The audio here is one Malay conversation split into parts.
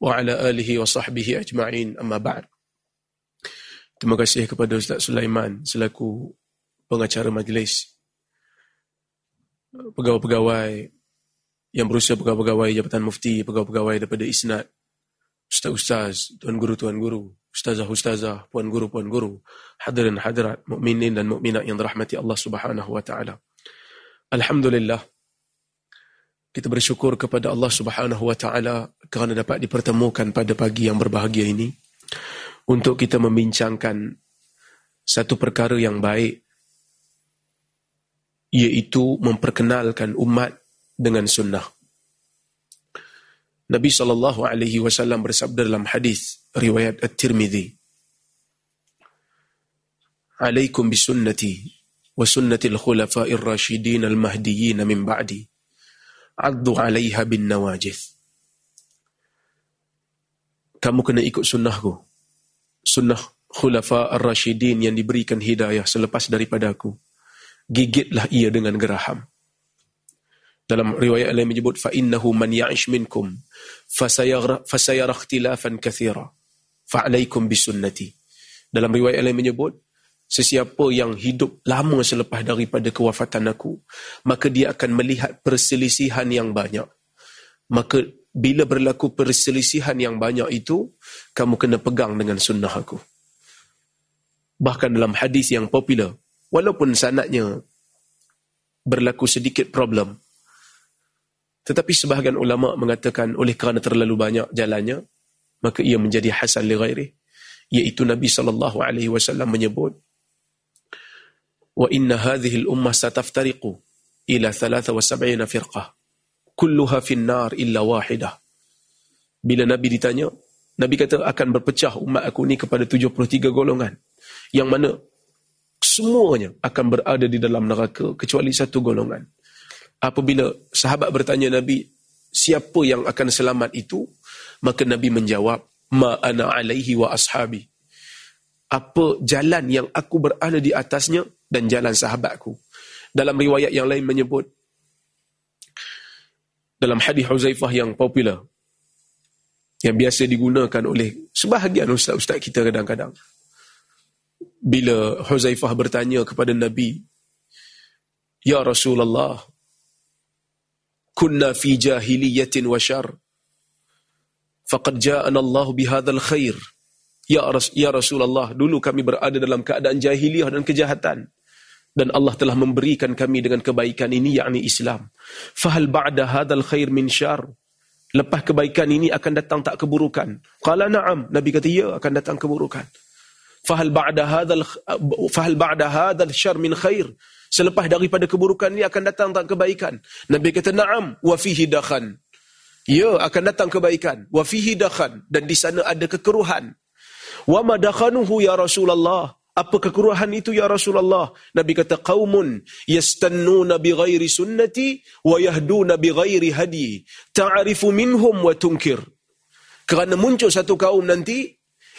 وعلى آله وصحبه أجمعين أما بعد Terima kasih kepada Ustaz Sulaiman selaku pengacara majlis, pegawai-pegawai yang berusia pegawai-pegawai Jabatan Mufti, pegawai-pegawai daripada Isnad, Ustaz-Ustaz, Tuan Guru-Tuan Guru, Ustazah-Ustazah, Puan Guru-Puan Guru, hadirin hadirat, mukminin dan mukminat yang dirahmati Allah Subhanahu Wa Taala. Alhamdulillah, kita bersyukur kepada Allah Subhanahu Wa Taala kerana dapat dipertemukan pada pagi yang berbahagia ini untuk kita membincangkan satu perkara yang baik iaitu memperkenalkan umat dengan sunnah. Nabi sallallahu alaihi wasallam bersabda dalam hadis riwayat At-Tirmizi Alaikum bisunnati wa sunnati al-khulafa'ir rasyidin al-mahdiyyin min ba'di addu 'alayha bin nawajith Kamu kena ikut sunnahku. Sunnah khulafa ar-rasyidin yang diberikan hidayah selepas daripada aku. Gigitlah ia dengan geraham. Dalam riwayat lain menyebut minkum fasayara fasayara ikhtilafan katsira fa alaikum bisunnati. Dalam riwayat lain menyebut sesiapa yang hidup lama selepas daripada kewafatan aku maka dia akan melihat perselisihan yang banyak. Maka bila berlaku perselisihan yang banyak itu kamu kena pegang dengan sunnah aku. Bahkan dalam hadis yang popular walaupun sanatnya berlaku sedikit problem tetapi sebahagian ulama mengatakan oleh kerana terlalu banyak jalannya maka ia menjadi hasan li ghairi iaitu Nabi wasallam menyebut hadhihi al ummah sataftariqu ila 73 firqah kulluha finnar illa wahidah. Bila Nabi ditanya, Nabi kata akan berpecah umat aku ni kepada 73 golongan. Yang mana semuanya akan berada di dalam neraka kecuali satu golongan. Apabila sahabat bertanya Nabi, siapa yang akan selamat itu? Maka Nabi menjawab, ma ana alaihi wa ashabi. Apa jalan yang aku berada di atasnya dan jalan sahabatku. Dalam riwayat yang lain menyebut, dalam hadis Huzaifah yang popular yang biasa digunakan oleh sebahagian ustaz-ustaz kita kadang-kadang. Bila Huzaifah bertanya kepada Nabi Ya Rasulullah kunna fi jahiliyatin wa syar faqad ja'ana Allah bihadzal khair. Ya Ras ya Rasulullah dulu kami berada dalam keadaan jahiliyah dan kejahatan dan Allah telah memberikan kami dengan kebaikan ini yakni Islam. Fahal ba'da hadzal khair min syar? Lepas kebaikan ini akan datang tak keburukan? Qala na'am. Nabi kata ya akan datang keburukan. Fahal ba'da hadzal fahal ba'da hadzal syar min khair? Selepas daripada keburukan ini akan datang tak kebaikan? Nabi kata na'am wa fihi dakhan. Ya akan datang kebaikan. Wa fihi dakhan dan di sana ada kekeruhan. Wa ma dakhanuhu ya Rasulullah? Apa kekuruhan itu ya Rasulullah? Nabi kata qaumun yastannuna bi ghairi sunnati wa yahduna bi ghairi hadi. Ta'rifu minhum wa tunkir. Kerana muncul satu kaum nanti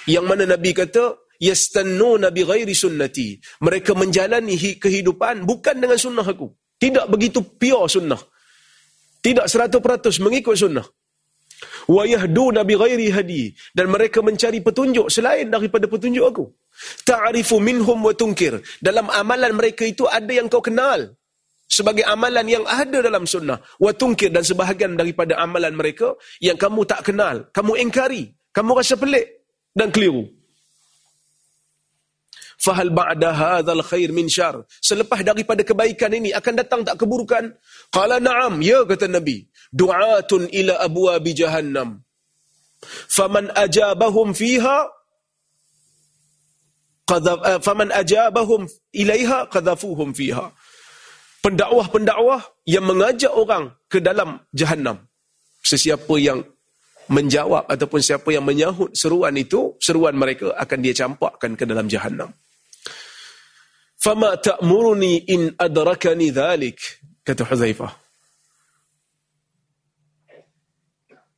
yang mana Nabi kata yastannuna bi ghairi sunnati. Mereka menjalani kehidupan bukan dengan sunnah aku. Tidak begitu pure sunnah. Tidak seratus peratus mengikut sunnah wa yahduna bighairi hadi dan mereka mencari petunjuk selain daripada petunjuk aku ta'rifu minhum wa tunkir. Dalam amalan mereka itu ada yang kau kenal. Sebagai amalan yang ada dalam sunnah. Wa tunkir dan sebahagian daripada amalan mereka yang kamu tak kenal. Kamu ingkari. Kamu rasa pelik dan keliru. Fahal ba'da hadzal khair min syar. Selepas daripada kebaikan ini akan datang tak keburukan? Qala na'am ya kata nabi. Du'atun ila abwabi jahannam. Faman ajabahum fiha faman ajabahum ilaiha qadhafuhum fiha pendakwah-pendakwah yang mengajak orang ke dalam jahannam sesiapa yang menjawab ataupun siapa yang menyahut seruan itu, seruan mereka akan dia campakkan ke dalam jahannam. Fama ta'muruni in adrakani dhalik, kata Huzaifah.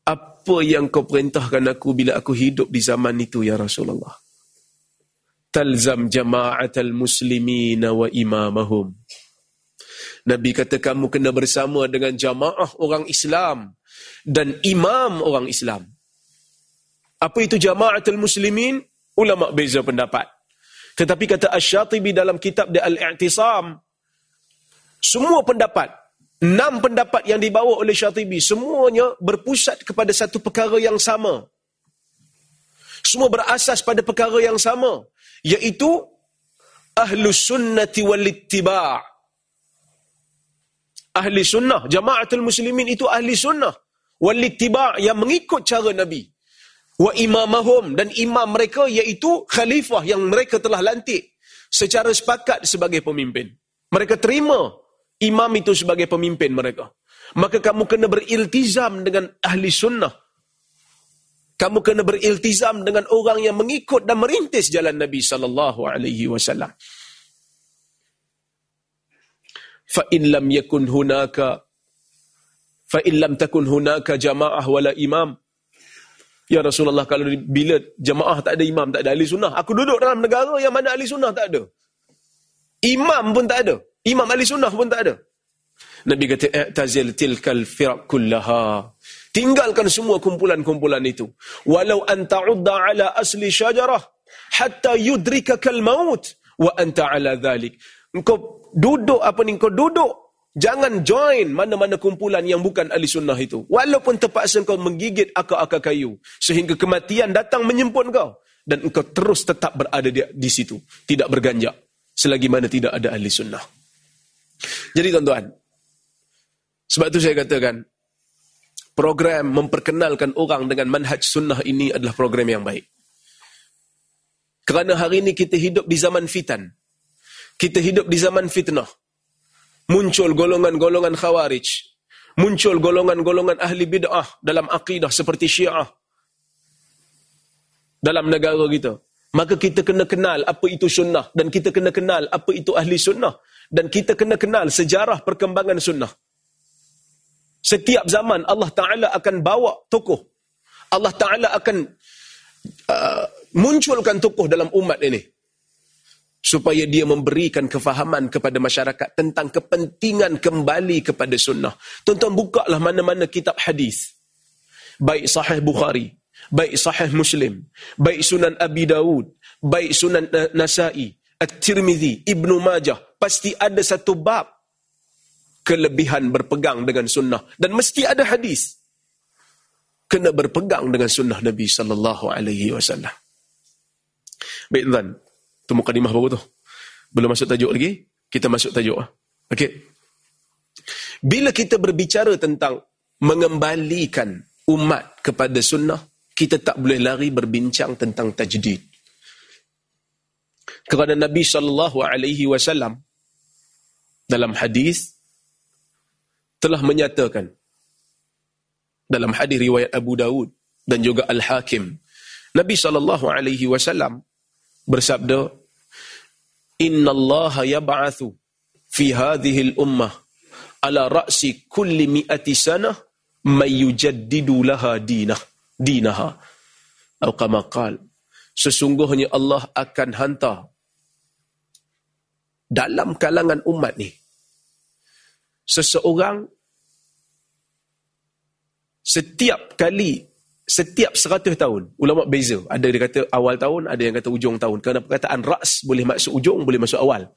Apa yang kau perintahkan aku bila aku hidup di zaman itu, ya Rasulullah? Talzam jama'atal muslimina wa imamahum. Nabi kata kamu kena bersama dengan jamaah orang Islam dan imam orang Islam. Apa itu jama'atul muslimin? Ulama beza pendapat. Tetapi kata Asy-Syatibi dalam kitab dia Al-I'tisam, semua pendapat, enam pendapat yang dibawa oleh Syatibi, semuanya berpusat kepada satu perkara yang sama. Semua berasas pada perkara yang sama, iaitu Ahlus Sunnati wal Ittiba' ahli sunnah. Jamaatul muslimin itu ahli sunnah. Walittiba' yang mengikut cara Nabi. Wa imamahum dan imam mereka iaitu khalifah yang mereka telah lantik secara sepakat sebagai pemimpin. Mereka terima imam itu sebagai pemimpin mereka. Maka kamu kena beriltizam dengan ahli sunnah. Kamu kena beriltizam dengan orang yang mengikut dan merintis jalan Nabi sallallahu alaihi wasallam. Fa in lam yakun hunaka fa in lam takun hunaka jamaah wala imam. Ya rasulullah kalau bila jamaah tak ada imam tak ada ahli sunnah aku duduk dalam negara yang mana ahli sunnah tak ada. Imam pun tak ada. Imam ahli sunnah pun tak ada nabi kata i'tazil tilkal firaq kullaha. Tinggalkan semua kumpulan-kumpulan itu. Walau anta udda ala asli syajarah hatta yudrikakal maut wa anta ala dhalik. Engkau duduk apa ni kau duduk. Jangan join mana-mana kumpulan yang bukan ahli sunnah itu. Walaupun terpaksa kau menggigit akar-akar kayu sehingga kematian datang menjemput kau dan engkau terus tetap berada di, di situ tidak berganjak selagi mana tidak ada ahli sunnah. Jadi tuan-tuan sebab itu saya katakan program memperkenalkan orang dengan manhaj sunnah ini adalah program yang baik kerana hari ini kita hidup di zaman fitan kita hidup di zaman fitnah. Muncul golongan-golongan khawarij. Muncul golongan-golongan ahli bid'ah dalam akidah seperti syiah. Dalam negara kita. Maka kita kena kenal apa itu sunnah. Dan kita kena kenal apa itu ahli sunnah. Dan kita kena kenal sejarah perkembangan sunnah. Setiap zaman Allah Ta'ala akan bawa tokoh. Allah Ta'ala akan uh, munculkan tokoh dalam umat ini supaya dia memberikan kefahaman kepada masyarakat tentang kepentingan kembali kepada sunnah. Tuan-tuan bukalah mana-mana kitab hadis. Baik sahih Bukhari, baik sahih Muslim, baik sunan Abi Dawud, baik sunan Nasai, At-Tirmidhi, Ibnu Majah, pasti ada satu bab kelebihan berpegang dengan sunnah dan mesti ada hadis kena berpegang dengan sunnah Nabi sallallahu alaihi wasallam. Baik tuan, itu mukadimah baru tu. Belum masuk tajuk lagi. Kita masuk tajuk. Ah. Okey. Bila kita berbicara tentang mengembalikan umat kepada sunnah, kita tak boleh lari berbincang tentang tajdid. Kerana Nabi sallallahu alaihi wasallam dalam hadis telah menyatakan dalam hadis riwayat Abu Dawud dan juga Al-Hakim Nabi sallallahu alaihi wasallam bersabda Inna Allah yab'athu fi hadhihi al-ummah ala ra'si kulli mi'ati sanah may yujaddidu laha dinah dinaha. Atau kama qal sesungguhnya Allah akan hantar dalam kalangan umat ni seseorang setiap kali setiap seratus tahun, ulama beza. Ada yang kata awal tahun, ada yang kata ujung tahun. Kerana perkataan ras boleh masuk ujung, boleh masuk awal.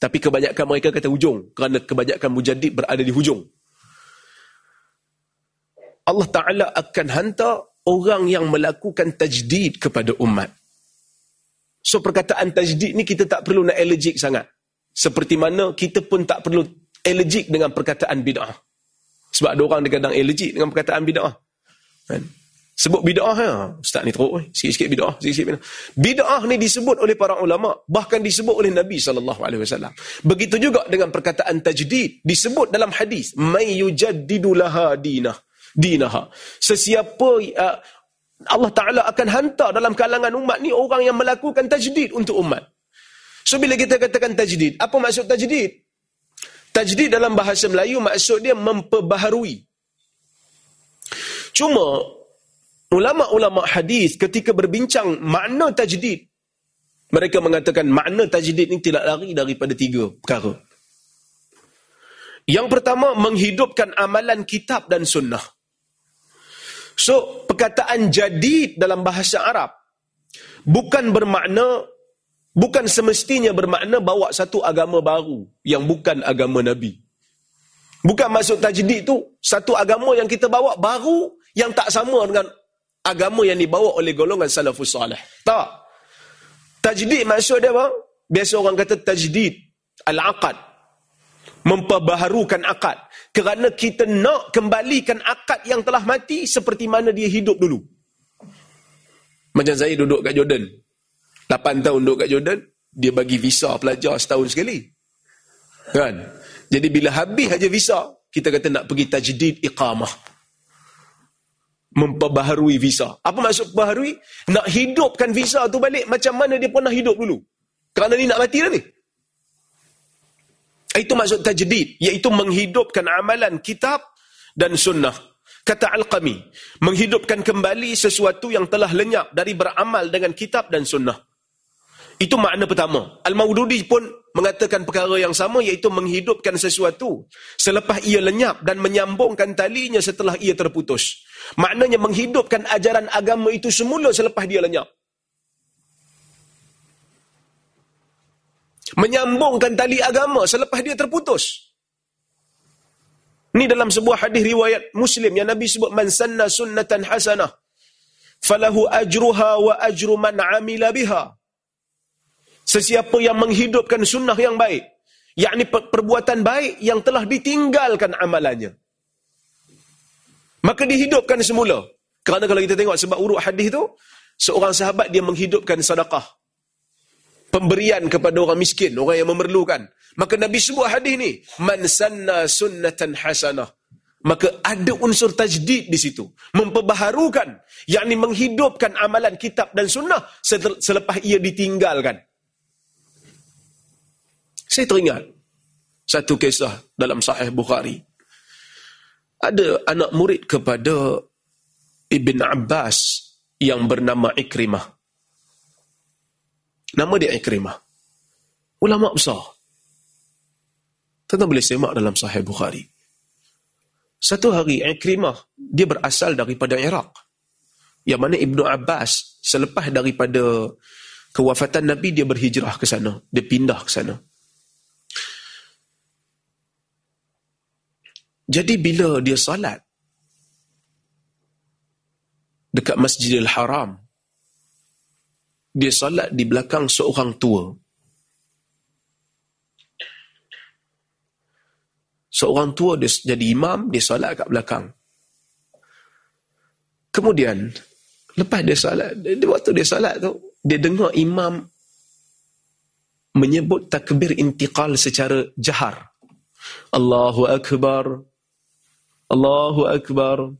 Tapi kebanyakan mereka kata ujung. Kerana kebanyakan mujadid berada di hujung. Allah Ta'ala akan hantar orang yang melakukan tajdid kepada umat. So perkataan tajdid ni kita tak perlu nak allergic sangat. Seperti mana kita pun tak perlu allergic dengan perkataan bid'ah. Sebab ada orang kadang allergic dengan perkataan bid'ah. Kan? Sebut bid'ah ya. Ustaz ni teruk eh. Sikit-sikit bid'ah, sikit-sikit bid'ah. Bid'ah ni disebut oleh para ulama, bahkan disebut oleh Nabi wasallam. Begitu juga dengan perkataan tajdid disebut dalam hadis, may yujaddidu laha dinah. dinaha. Sesiapa uh, Allah Ta'ala akan hantar dalam kalangan umat ni orang yang melakukan tajdid untuk umat. So bila kita katakan tajdid, apa maksud tajdid? Tajdid dalam bahasa Melayu maksud dia memperbaharui. Cuma ulama-ulama hadis ketika berbincang makna tajdid, mereka mengatakan makna tajdid ini tidak lari daripada tiga perkara. Yang pertama, menghidupkan amalan kitab dan sunnah. So, perkataan jadid dalam bahasa Arab bukan bermakna bukan semestinya bermakna bawa satu agama baru yang bukan agama Nabi. Bukan maksud tajdid tu satu agama yang kita bawa baru yang tak sama dengan agama yang dibawa oleh golongan salafus salih. Tak. Tajdid maksud dia apa? Biasa orang kata tajdid al-aqad. Memperbaharukan akad kerana kita nak kembalikan akad yang telah mati seperti mana dia hidup dulu. Macam saya duduk kat Jordan. 8 tahun duduk kat Jordan, dia bagi visa pelajar setahun sekali. Kan? Jadi bila habis aja visa, kita kata nak pergi tajdid iqamah. Memperbaharui visa. Apa maksud perbaharui? Nak hidupkan visa tu balik macam mana dia pernah hidup dulu. Kerana ni nak mati dah ni. Itu maksud tajdid, iaitu menghidupkan amalan kitab dan sunnah. Kata Al-Qami, menghidupkan kembali sesuatu yang telah lenyap dari beramal dengan kitab dan sunnah. Itu makna pertama. Al-Maududi pun mengatakan perkara yang sama iaitu menghidupkan sesuatu selepas ia lenyap dan menyambungkan talinya setelah ia terputus. Maknanya menghidupkan ajaran agama itu semula selepas dia lenyap. menyambungkan tali agama selepas dia terputus. Ini dalam sebuah hadis riwayat Muslim yang Nabi sebut man sanna sunnatan hasanah falahu ajruha wa ajru man amila biha. Sesiapa yang menghidupkan sunnah yang baik, yakni perbuatan baik yang telah ditinggalkan amalannya. Maka dihidupkan semula. Kerana kalau kita tengok sebab urut hadis tu, seorang sahabat dia menghidupkan sedekah pemberian kepada orang miskin, orang yang memerlukan. Maka Nabi sebut hadis ni, man sanna sunnatan hasanah. Maka ada unsur tajdid di situ. Memperbaharukan, yakni menghidupkan amalan kitab dan sunnah selepas ia ditinggalkan. Saya teringat satu kisah dalam sahih Bukhari. Ada anak murid kepada Ibn Abbas yang bernama Ikrimah. Nama dia Ikrimah. Ulama besar. Tentu boleh semak dalam Sahih Bukhari. Satu hari Ikrimah, dia berasal daripada Iraq. Yang mana Ibnu Abbas, selepas daripada kewafatan Nabi, dia berhijrah ke sana. Dia pindah ke sana. Jadi bila dia salat dekat Masjidil Haram, dia salat di belakang seorang tua. Seorang tua dia jadi imam, dia salat kat belakang. Kemudian, lepas dia salat, dia, waktu dia salat tu, dia dengar imam menyebut takbir intiqal secara jahar. Allahu Akbar. Allahu Akbar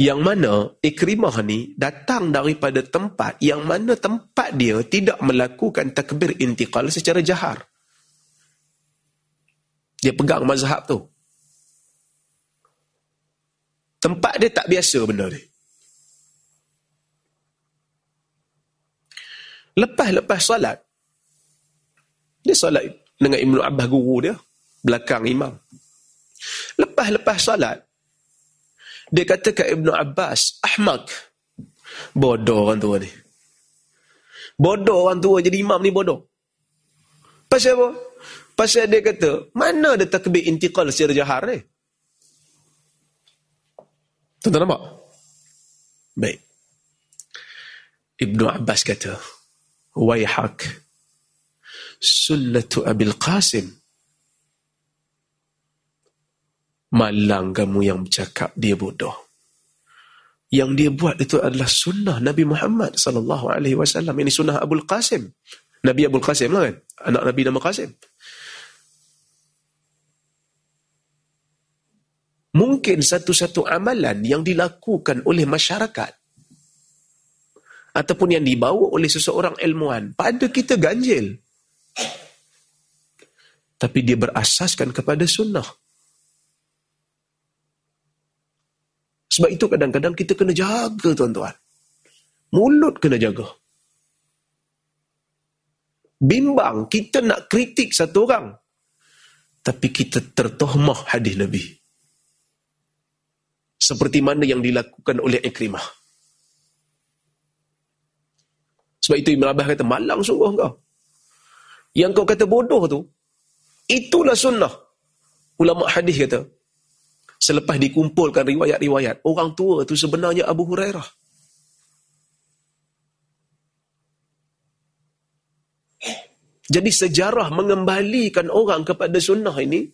yang mana Ikrimah ni datang daripada tempat yang mana tempat dia tidak melakukan takbir intiqal secara jahar. Dia pegang mazhab tu. Tempat dia tak biasa benda ni. Lepas-lepas salat, dia salat dengan Ibn Abbas guru dia, belakang imam. Lepas-lepas salat, dia kata ke Ibnu Abbas, Ahmak. Bodoh orang tua ni. Bodoh orang tua jadi imam ni bodoh. Pasal apa? Pasal dia kata, mana ada takbir intiqal secara jahar ni? Tuan-tuan nampak? Baik. Ibnu Abbas kata, Wayhak, sunnatu Abil Qasim, Malang kamu yang bercakap dia bodoh. Yang dia buat itu adalah sunnah Nabi Muhammad sallallahu alaihi wasallam. Ini sunnah Abdul Qasim. Nabi Abdul Qasim lah kan? Anak Nabi nama Qasim. mungkin satu-satu amalan yang dilakukan oleh masyarakat ataupun yang dibawa oleh seseorang ilmuwan pada kita ganjil tapi dia berasaskan kepada sunnah sebab itu kadang-kadang kita kena jaga tuan-tuan. Mulut kena jaga. Bimbang kita nak kritik satu orang tapi kita tertohmah hadis Nabi. Seperti mana yang dilakukan oleh Ikrimah. Sebab itu Ibn Abbas kata malang sungguh kau. Yang kau kata bodoh tu itulah sunnah. Ulama hadis kata selepas dikumpulkan riwayat-riwayat orang tua tu sebenarnya Abu Hurairah Jadi sejarah mengembalikan orang kepada sunnah ini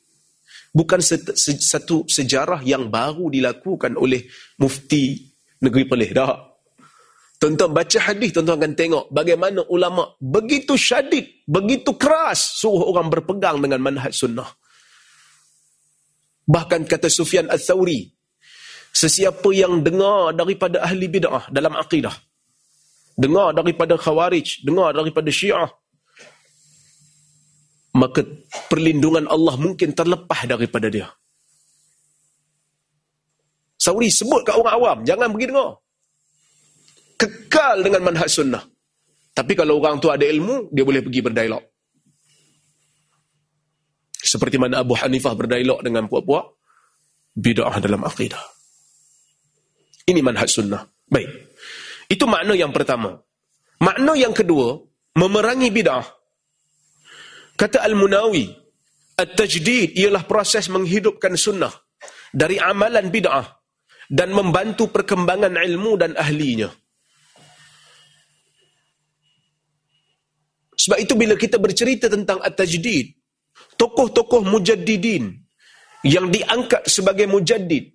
bukan satu sejarah yang baru dilakukan oleh mufti negeri Perlis. Dah. Tuan-tuan baca hadis, tuan-tuan akan tengok bagaimana ulama begitu syadid, begitu keras suruh orang berpegang dengan manhaj sunnah. Bahkan kata Sufyan Al-Thawri, sesiapa yang dengar daripada ahli bid'ah dalam akidah, dengar daripada khawarij, dengar daripada syiah, maka perlindungan Allah mungkin terlepas daripada dia. Sauri sebut kat orang awam, jangan pergi dengar. Kekal dengan manhaj sunnah. Tapi kalau orang tu ada ilmu, dia boleh pergi berdialog. Seperti mana Abu Hanifah berdialog dengan puak-puak, bid'ah dalam akidah. Ini manhaj sunnah. Baik. Itu makna yang pertama. Makna yang kedua, memerangi bid'ah Kata Al-Munawi, At-Tajdid ialah proses menghidupkan sunnah dari amalan bid'ah dan membantu perkembangan ilmu dan ahlinya. Sebab itu bila kita bercerita tentang At-Tajdid, tokoh-tokoh mujaddidin yang diangkat sebagai mujaddid,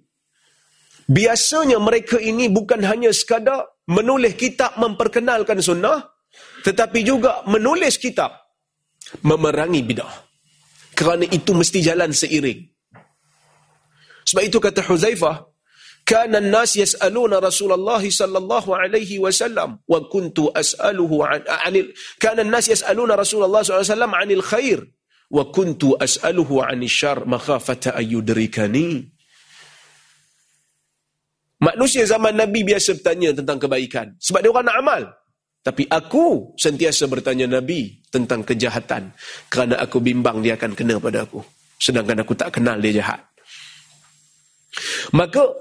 biasanya mereka ini bukan hanya sekadar menulis kitab memperkenalkan sunnah, tetapi juga menulis kitab memerangi bid'ah. Kerana itu mesti jalan seiring. Sebab itu kata Huzaifah, kana an-nas yas'aluna Rasulullah sallallahu alaihi wasallam wa kuntu as'aluhu an kana an-nas yas'aluna Rasulullah sallallahu alaihi wasallam anil khair wa kuntu as'aluhu anil syarr makhafata ayyudrikani. Manusia zaman Nabi biasa bertanya tentang kebaikan sebab dia orang nak amal. Tapi aku sentiasa bertanya Nabi tentang kejahatan. Kerana aku bimbang dia akan kena pada aku. Sedangkan aku tak kenal dia jahat. Maka,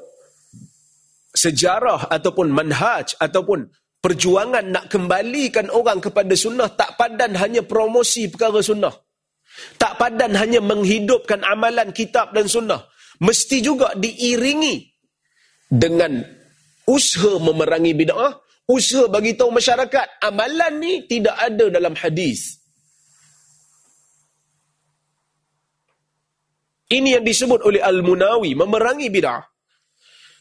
sejarah ataupun manhaj ataupun perjuangan nak kembalikan orang kepada sunnah tak padan hanya promosi perkara sunnah. Tak padan hanya menghidupkan amalan kitab dan sunnah. Mesti juga diiringi dengan usaha memerangi bid'ah usaha bagi tahu masyarakat amalan ni tidak ada dalam hadis. Ini yang disebut oleh Al-Munawi memerangi bid'ah.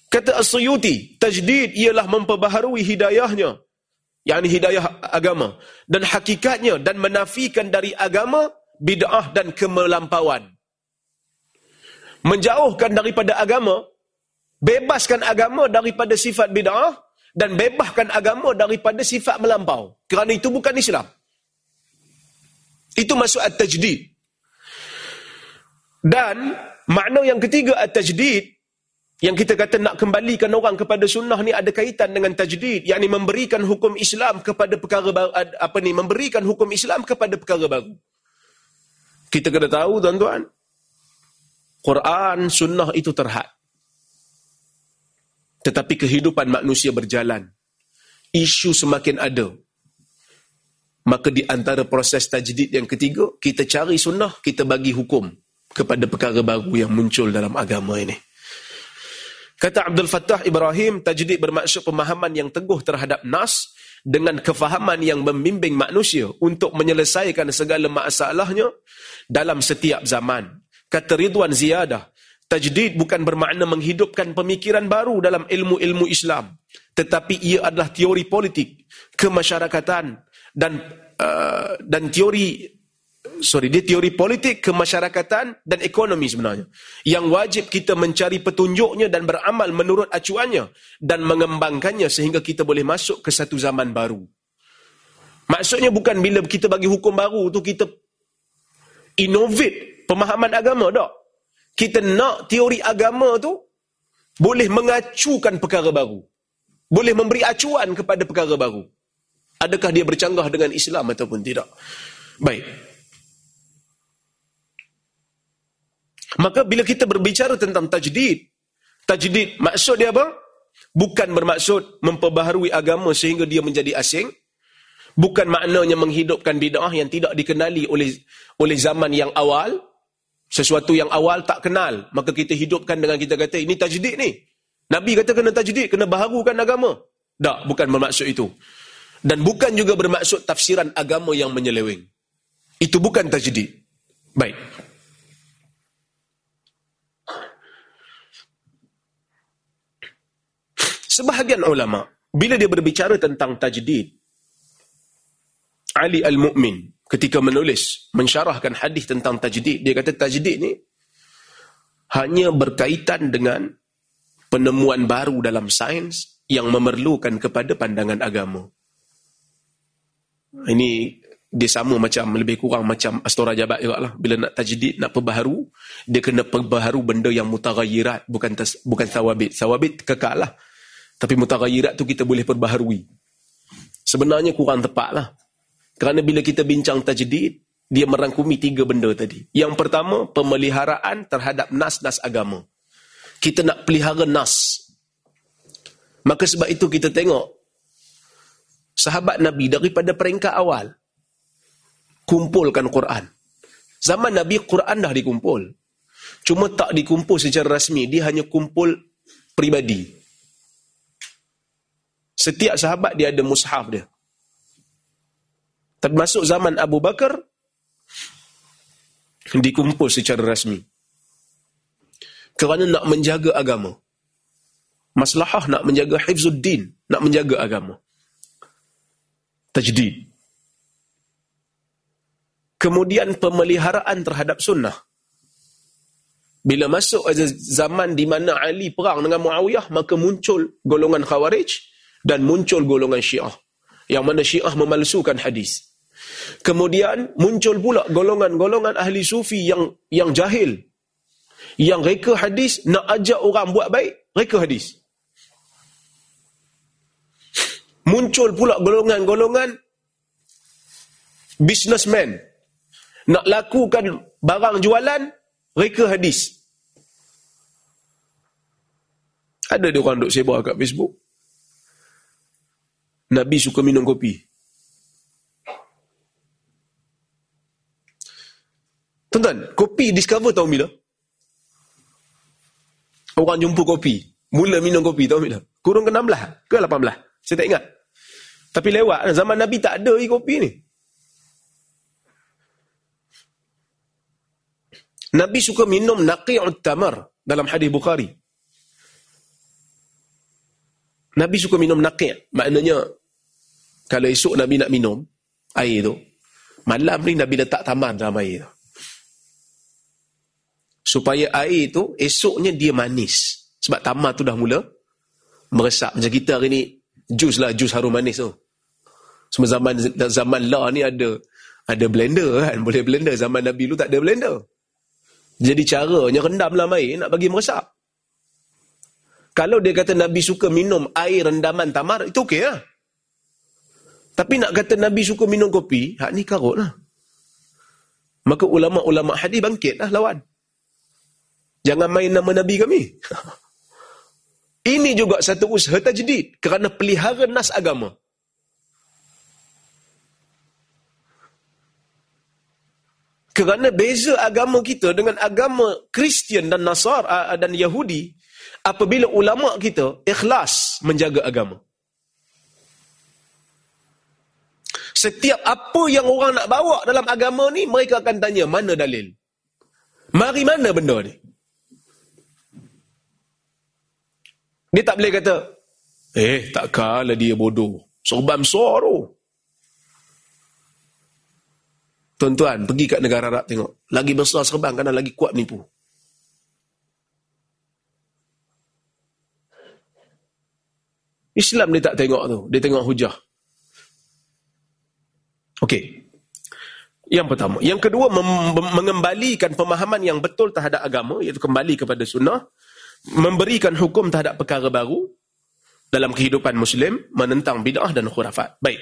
Kata As-Suyuti, tajdid ialah memperbaharui hidayahnya. Yang hidayah agama. Dan hakikatnya dan menafikan dari agama bid'ah dan kemelampauan. Menjauhkan daripada agama, bebaskan agama daripada sifat bid'ah, dan bebaskan agama daripada sifat melampau. Kerana itu bukan Islam. Itu masuk at-tajdid. Dan makna yang ketiga at-tajdid yang kita kata nak kembalikan orang kepada sunnah ni ada kaitan dengan tajdid, yakni memberikan hukum Islam kepada perkara baru, apa ni memberikan hukum Islam kepada perkara baru. Kita kena tahu tuan-tuan, Quran sunnah itu terhad. Tetapi kehidupan manusia berjalan. Isu semakin ada. Maka di antara proses tajdid yang ketiga, kita cari sunnah, kita bagi hukum kepada perkara baru yang muncul dalam agama ini. Kata Abdul Fattah Ibrahim, tajdid bermaksud pemahaman yang teguh terhadap nas dengan kefahaman yang membimbing manusia untuk menyelesaikan segala masalahnya dalam setiap zaman. Kata Ridwan Ziyadah, Tajdid bukan bermakna menghidupkan pemikiran baru dalam ilmu-ilmu Islam. Tetapi ia adalah teori politik, kemasyarakatan dan uh, dan teori sorry, dia teori politik, kemasyarakatan dan ekonomi sebenarnya. Yang wajib kita mencari petunjuknya dan beramal menurut acuannya dan mengembangkannya sehingga kita boleh masuk ke satu zaman baru. Maksudnya bukan bila kita bagi hukum baru tu kita innovate pemahaman agama tak. Kita nak teori agama tu boleh mengacukan perkara baru. Boleh memberi acuan kepada perkara baru. Adakah dia bercanggah dengan Islam ataupun tidak? Baik. Maka bila kita berbicara tentang tajdid, tajdid maksud dia apa? Bukan bermaksud memperbaharui agama sehingga dia menjadi asing. Bukan maknanya menghidupkan bid'ah yang tidak dikenali oleh oleh zaman yang awal. Sesuatu yang awal tak kenal. Maka kita hidupkan dengan kita kata, ini tajdid ni. Nabi kata kena tajdid, kena baharukan agama. Tak, bukan bermaksud itu. Dan bukan juga bermaksud tafsiran agama yang menyeleweng. Itu bukan tajdid. Baik. Sebahagian ulama bila dia berbicara tentang tajdid Ali Al-Mu'min ketika menulis mensyarahkan hadis tentang tajdid dia kata tajdid ni hanya berkaitan dengan penemuan baru dalam sains yang memerlukan kepada pandangan agama. Ini dia sama macam lebih kurang macam astora jabat juga lah. Bila nak tajdid, nak perbaharu, dia kena perbaharu benda yang mutaghayirat, bukan tas, bukan sawabit. Sawabit kekal lah. Tapi mutaghayirat tu kita boleh perbaharui. Sebenarnya kurang tepat lah. Kerana bila kita bincang tajdid, dia merangkumi tiga benda tadi. Yang pertama, pemeliharaan terhadap nas-nas agama. Kita nak pelihara nas. Maka sebab itu kita tengok sahabat Nabi daripada peringkat awal kumpulkan Quran. Zaman Nabi, Quran dah dikumpul. Cuma tak dikumpul secara rasmi. Dia hanya kumpul pribadi. Setiap sahabat dia ada mushaf dia. Tapi masuk zaman Abu Bakar, dikumpul secara rasmi. Kerana nak menjaga agama. Maslahah nak menjaga hifzuddin, nak menjaga agama. Tajdid. Kemudian pemeliharaan terhadap sunnah. Bila masuk zaman di mana Ali perang dengan Muawiyah, maka muncul golongan Khawarij dan muncul golongan Syiah. Yang mana Syiah memalsukan hadis. Kemudian muncul pula golongan-golongan ahli sufi yang yang jahil. Yang reka hadis, nak ajak orang buat baik, reka hadis. Muncul pula golongan-golongan businessman nak lakukan barang jualan, reka hadis. Ada dia orang duk sebar kat Facebook. Nabi suka minum kopi. Tuan-tuan, kopi discover tahun bila? Orang jumpa kopi. Mula minum kopi tahun bila? Kurung ke 16 ke 18? Saya tak ingat. Tapi lewat. Zaman Nabi tak ada kopi ni. Nabi suka minum naqi'ut tamar dalam hadis Bukhari. Nabi suka minum naqi'. Maknanya, kalau esok Nabi nak minum air tu, malam ni Nabi letak tamar dalam air tu. Supaya air tu, esoknya dia manis. Sebab tamar tu dah mula meresap. Macam kita hari ni, jus lah, jus harum manis tu. Semua zaman zaman lah ni ada ada blender kan. Boleh blender. Zaman Nabi lu tak ada blender. Jadi caranya rendam dalam air nak bagi meresap. Kalau dia kata Nabi suka minum air rendaman tamar, itu okey lah. Tapi nak kata Nabi suka minum kopi, hak ni karut lah. Maka ulama-ulama hadis bangkit lah lawan. Jangan main nama Nabi kami. Ini juga satu usaha tajdid kerana pelihara nas agama. Kerana beza agama kita dengan agama Kristian dan Nasar dan Yahudi apabila ulama kita ikhlas menjaga agama. Setiap apa yang orang nak bawa dalam agama ni mereka akan tanya mana dalil. Mari mana benda ni? Dia tak boleh kata, eh tak kalah dia bodoh. Besar tu. Tuan-tuan, pergi kat negara Arab tengok. Lagi besar serban kerana lagi kuat menipu. Islam dia tak tengok tu. Dia tengok hujah. Okey. Yang pertama. Yang kedua, mengembalikan pemahaman yang betul terhadap agama, iaitu kembali kepada sunnah. Memberikan hukum terhadap perkara baru dalam kehidupan Muslim, menentang bid'ah dan khurafat. Baik.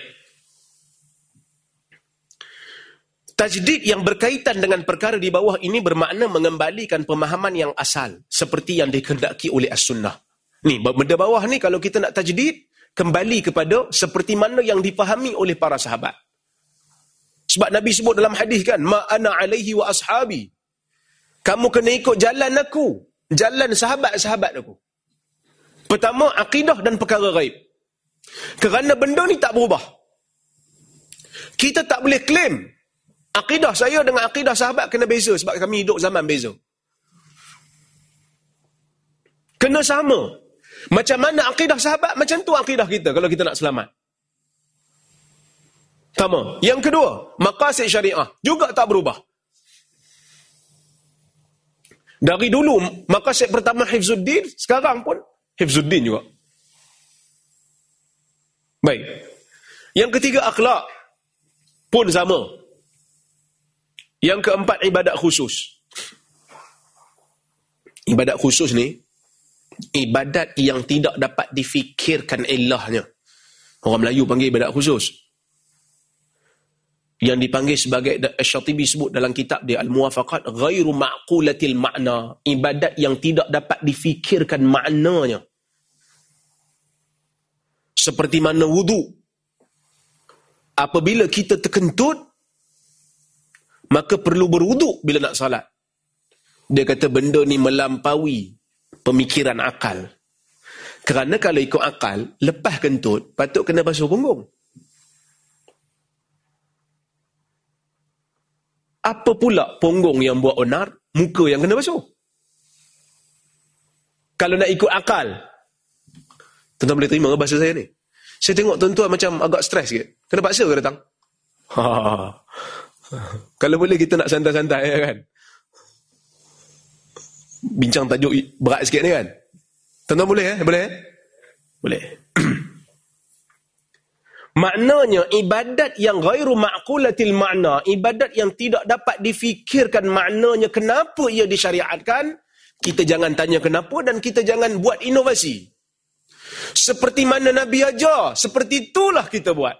Tajdid yang berkaitan dengan perkara di bawah ini bermakna mengembalikan pemahaman yang asal seperti yang dikehendaki oleh as-sunnah. Ni benda bawah ni kalau kita nak tajdid kembali kepada seperti mana yang dipahami oleh para sahabat. Sebab Nabi sebut dalam hadis kan, ma ana alaihi wa ashabi. Kamu kena ikut jalan aku, jalan sahabat-sahabat aku. Pertama akidah dan perkara gaib. Kerana benda ni tak berubah. Kita tak boleh claim Akidah saya dengan akidah sahabat kena beza sebab kami hidup zaman beza. Kena sama. Macam mana akidah sahabat, macam tu akidah kita kalau kita nak selamat. Sama. Yang kedua, maqasid syariah juga tak berubah. Dari dulu, maqasid pertama Hifzuddin, sekarang pun Hifzuddin juga. Baik. Yang ketiga, akhlak pun sama. Yang keempat, ibadat khusus. Ibadat khusus ni, ibadat yang tidak dapat difikirkan ilahnya. Orang Melayu panggil ibadat khusus. Yang dipanggil sebagai Syatibi sebut dalam kitab dia Al-Muwafaqat ghairu ma'qulatil makna ibadat yang tidak dapat difikirkan maknanya seperti mana wudu apabila kita terkentut maka perlu berwuduk bila nak salat. Dia kata benda ni melampaui pemikiran akal. Kerana kalau ikut akal, lepas kentut, patut kena basuh punggung. Apa pula punggung yang buat onar, muka yang kena basuh? Kalau nak ikut akal, tuan-tuan boleh terima bahasa saya ni? Saya tengok tuan-tuan macam agak stres sikit. Kena paksa ke datang? Ha, Kalau boleh kita nak santai-santai ya kan. Bincang tajuk berat sikit ni kan. Tuan-tuan boleh eh? Boleh eh? Boleh. Maknanya ibadat yang ghairu ma'kulatil makna, ibadat yang tidak dapat difikirkan maknanya kenapa ia disyariatkan, kita jangan tanya kenapa dan kita jangan buat inovasi. Seperti mana Nabi ajar, seperti itulah kita buat.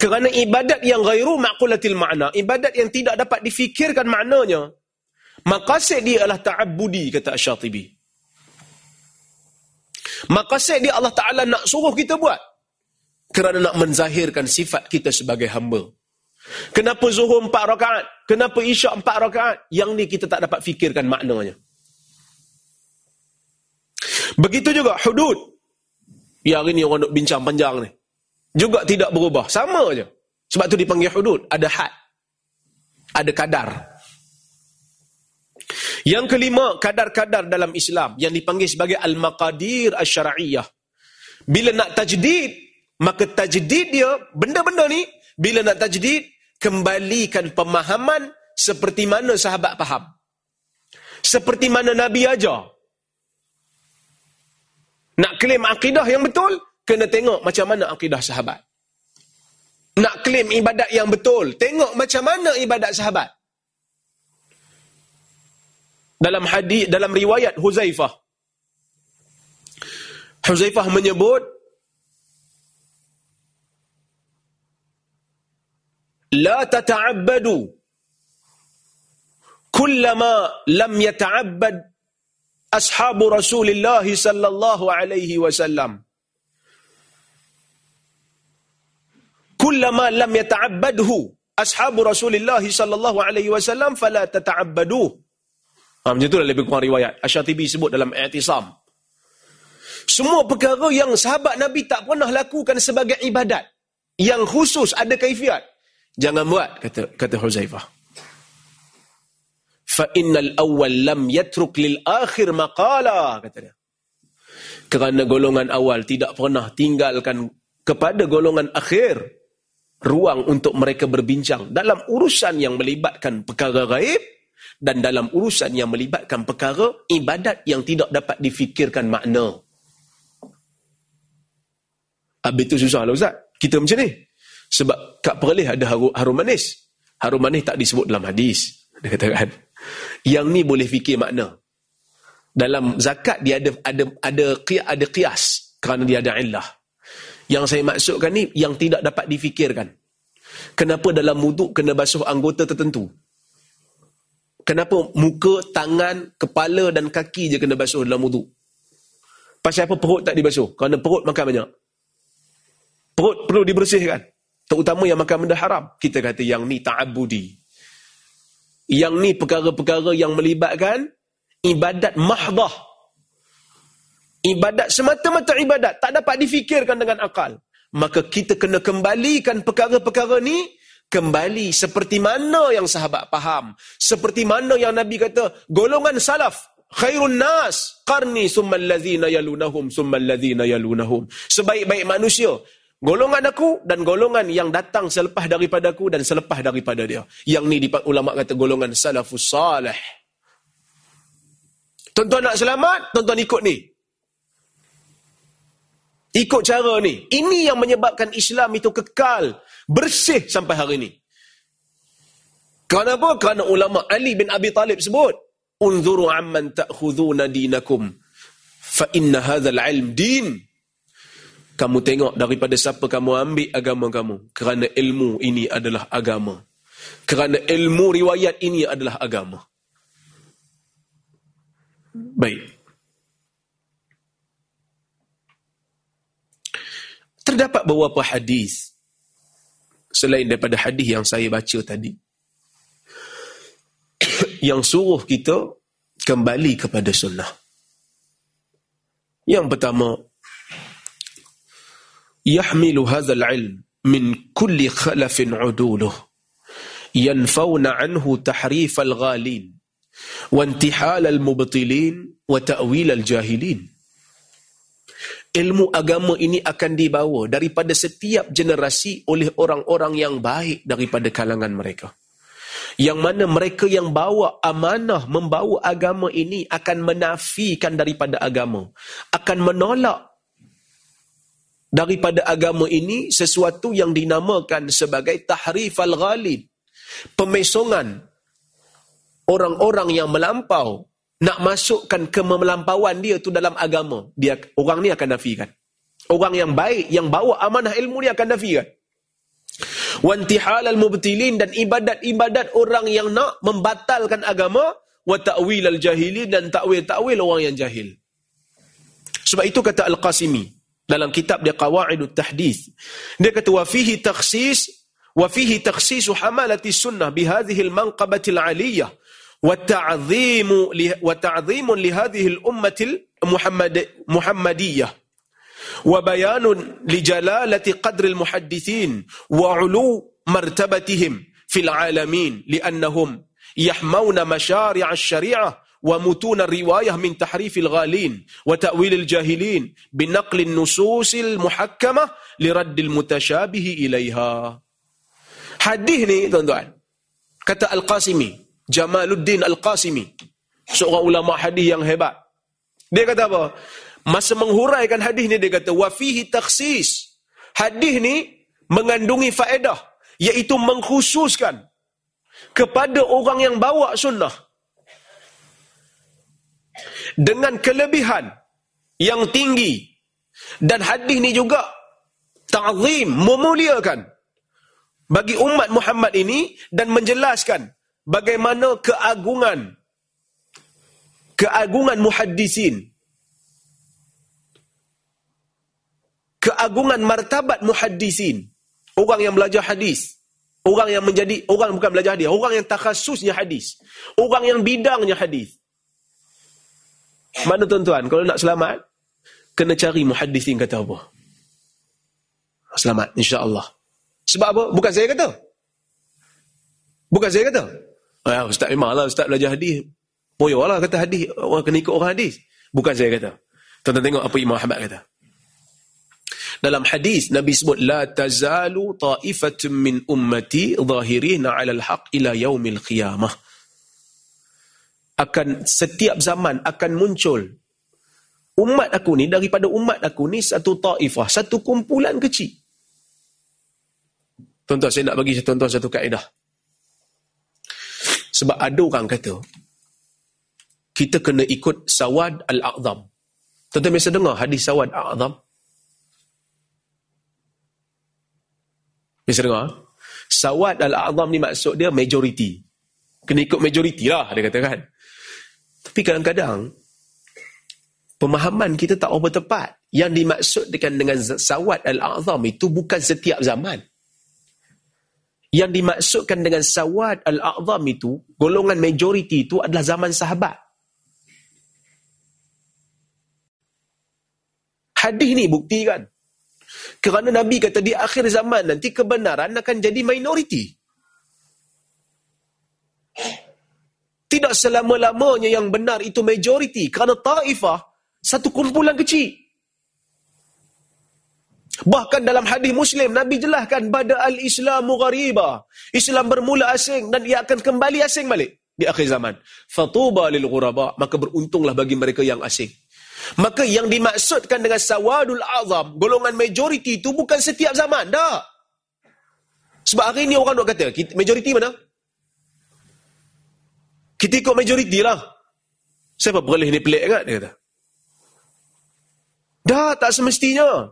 Kerana ibadat yang gairu ma'kulatil makna, ibadat yang tidak dapat difikirkan maknanya, maqasid dia adalah ta'abbudi, kata Asyatibi. Maqasid dia Allah Ta'ala nak suruh kita buat. Kerana nak menzahirkan sifat kita sebagai hamba. Kenapa zuhur empat rakaat? Kenapa isyak empat rakaat? Yang ni kita tak dapat fikirkan maknanya. Begitu juga hudud. Yang hari ni orang nak bincang panjang ni juga tidak berubah. Sama aja. Sebab tu dipanggil hudud. Ada had. Ada kadar. Yang kelima, kadar-kadar dalam Islam yang dipanggil sebagai al-maqadir asy-syar'iyyah. Bila nak tajdid, maka tajdid dia benda-benda ni bila nak tajdid kembalikan pemahaman seperti mana sahabat faham. Seperti mana Nabi ajar. Nak klaim akidah yang betul, kena tengok macam mana akidah sahabat. Nak klaim ibadat yang betul, tengok macam mana ibadat sahabat. Dalam hadis dalam riwayat Huzaifah. Huzaifah menyebut La tata'abbadu kullama lam yata'abbad ashabu Rasulullah sallallahu alaihi wasallam. kullama lam yata'abbadhu ashabu Rasulullah sallallahu alaihi wasallam fala tata'abbadu. Ha, macam itulah lebih kurang riwayat. Asy-Syatibi sebut dalam I'tisam. Semua perkara yang sahabat Nabi tak pernah lakukan sebagai ibadat yang khusus ada kaifiat, jangan buat kata kata Huzaifah. Fa innal awwal lam yatruk lil akhir maqala kata dia. Kerana golongan awal tidak pernah tinggalkan kepada golongan akhir ruang untuk mereka berbincang dalam urusan yang melibatkan perkara gaib dan dalam urusan yang melibatkan perkara ibadat yang tidak dapat difikirkan makna. Habis itu susah lah Ustaz. Kita macam ni. Sebab kat perlih ada harum, harum manis. Harum manis tak disebut dalam hadis. Dia katakan. Yang ni boleh fikir makna. Dalam zakat dia ada ada ada ada qiyas kerana dia ada illah. Yang saya maksudkan ni yang tidak dapat difikirkan. Kenapa dalam wuduk kena basuh anggota tertentu? Kenapa muka, tangan, kepala dan kaki je kena basuh dalam wuduk? Pasal apa perut tak dibasuh? Kerana perut makan banyak. Perut perlu dibersihkan. Terutama yang makan benda haram. Kita kata yang ni ta'abudi. Yang ni perkara-perkara yang melibatkan ibadat mahdah. Ibadat semata-mata ibadat. Tak dapat difikirkan dengan akal. Maka kita kena kembalikan perkara-perkara ni kembali seperti mana yang sahabat faham. Seperti mana yang nabi kata golongan salaf khairun nas qarni summal ladzina yalunahum summal ladzina yalunahum. Sebaik-baik manusia golongan aku dan golongan yang datang selepas daripada aku dan selepas daripada dia yang ni di ulama kata golongan salafus salih tuan-tuan nak selamat tuan-tuan ikut ni Ikut cara ni. Ini yang menyebabkan Islam itu kekal. Bersih sampai hari ini. Kenapa? Kerana ulama Ali bin Abi Talib sebut. Unzuru amman ta'khuduna dinakum. Fa inna hadzal ilm din. Kamu tengok daripada siapa kamu ambil agama kamu. Kerana ilmu ini adalah agama. Kerana ilmu riwayat ini adalah agama. Baik. Terdapat beberapa hadis selain daripada hadis yang saya baca tadi yang suruh kita kembali kepada sunnah. Yang pertama, ilm min kulli khalafin uduluh yanfauna anhu tahrif al-ghalin wa intihal al-mubtilin wa ta'wil al-jahilin ilmu agama ini akan dibawa daripada setiap generasi oleh orang-orang yang baik daripada kalangan mereka. Yang mana mereka yang bawa amanah membawa agama ini akan menafikan daripada agama. Akan menolak daripada agama ini sesuatu yang dinamakan sebagai tahrif al-ghalid. Pemesongan orang-orang yang melampau nak masukkan kemelampauan dia tu dalam agama, dia orang ni akan nafikan. Orang yang baik yang bawa amanah ilmu dia akan nafikan. Wantihal al-mubtilin dan ibadat-ibadat orang yang nak membatalkan agama wa ta'wil al-jahili dan takwil-takwil orang yang jahil. Sebab itu kata Al-Qasimi dalam kitab dia Qawaidut Tahdits. Dia kata wa fihi takhsis wa fihi takhsis hamalati sunnah bi hadhihi al-manqabati al-aliyah wa ta'dhimu wa ta'dhimu li hadhihi al-ummati al muhammadiyah wa bayanun li jalalati qadr al-muhaddithin wa 'ulu martabatihim fil 'alamin li annahum لأنهم mashari' al-shari'ah ومتون الرواية من تحريف الغالين وتأويل الجاهلين بنقل النصوص المحكمة لرد المتشابه إليها حديث ni tuan-tuan kata Al-Qasimi Jamaluddin Al-Qasimi. Seorang ulama hadis yang hebat. Dia kata apa? Masa menghuraikan hadis ni dia kata wafihi taksis. Hadis ni mengandungi faedah iaitu mengkhususkan kepada orang yang bawa sunnah dengan kelebihan yang tinggi. Dan hadis ni juga ta'zim memuliakan bagi umat Muhammad ini dan menjelaskan bagaimana keagungan keagungan muhaddisin keagungan martabat muhaddisin. Orang yang belajar hadis orang yang menjadi orang bukan belajar hadis orang yang takhasusnya hadis orang yang bidangnya hadis mana tuan-tuan kalau nak selamat kena cari muhaddisin kata apa selamat insya-Allah sebab apa bukan saya kata bukan saya kata Ah, ustaz memanglah ustaz belajar hadis. Poyolah kata hadis, orang kena ikut orang hadis. Bukan saya kata. Tuan-tuan tengok apa Imam Ahmad kata. Dalam hadis Nabi sebut la tazalu ta'ifatun min ummati zahirina 'ala al-haq ila yaumil qiyamah. Akan setiap zaman akan muncul umat aku ni daripada umat aku ni satu taifah, satu kumpulan kecil. Tuan-tuan saya nak bagi tuan-tuan satu kaedah. Sebab ada orang kata kita kena ikut Sawad Al-A'zam. Tuan-tuan biasa dengar hadis Sawad Al-A'zam? Biasa dengar? Sawad Al-A'zam ni maksud dia majority. Kena ikut majority lah, dia katakan. Tapi kadang-kadang, pemahaman kita tak apa tepat. Yang dimaksudkan dengan Sawad Al-A'zam itu bukan setiap zaman. Yang dimaksudkan dengan Sawad Al-A'zam itu, golongan majority itu adalah zaman sahabat. Hadis ni buktikan. Kerana Nabi kata di akhir zaman nanti kebenaran akan jadi minoriti. Tidak selama-lamanya yang benar itu majoriti. Kerana ta'ifah, satu kumpulan kecil. Bahkan dalam hadis Muslim, Nabi jelaskan pada al-Islamu ghariba. Islam bermula asing dan ia akan kembali asing balik di akhir zaman. Fatuba lil ghuraba, maka beruntunglah bagi mereka yang asing. Maka yang dimaksudkan dengan sawadul azam, golongan majoriti itu bukan setiap zaman. Tak. Sebab hari ini orang nak kata, majoriti mana? Kita ikut majoriti lah. Siapa boleh ni pelik kan? Dia kata. Dah, tak semestinya.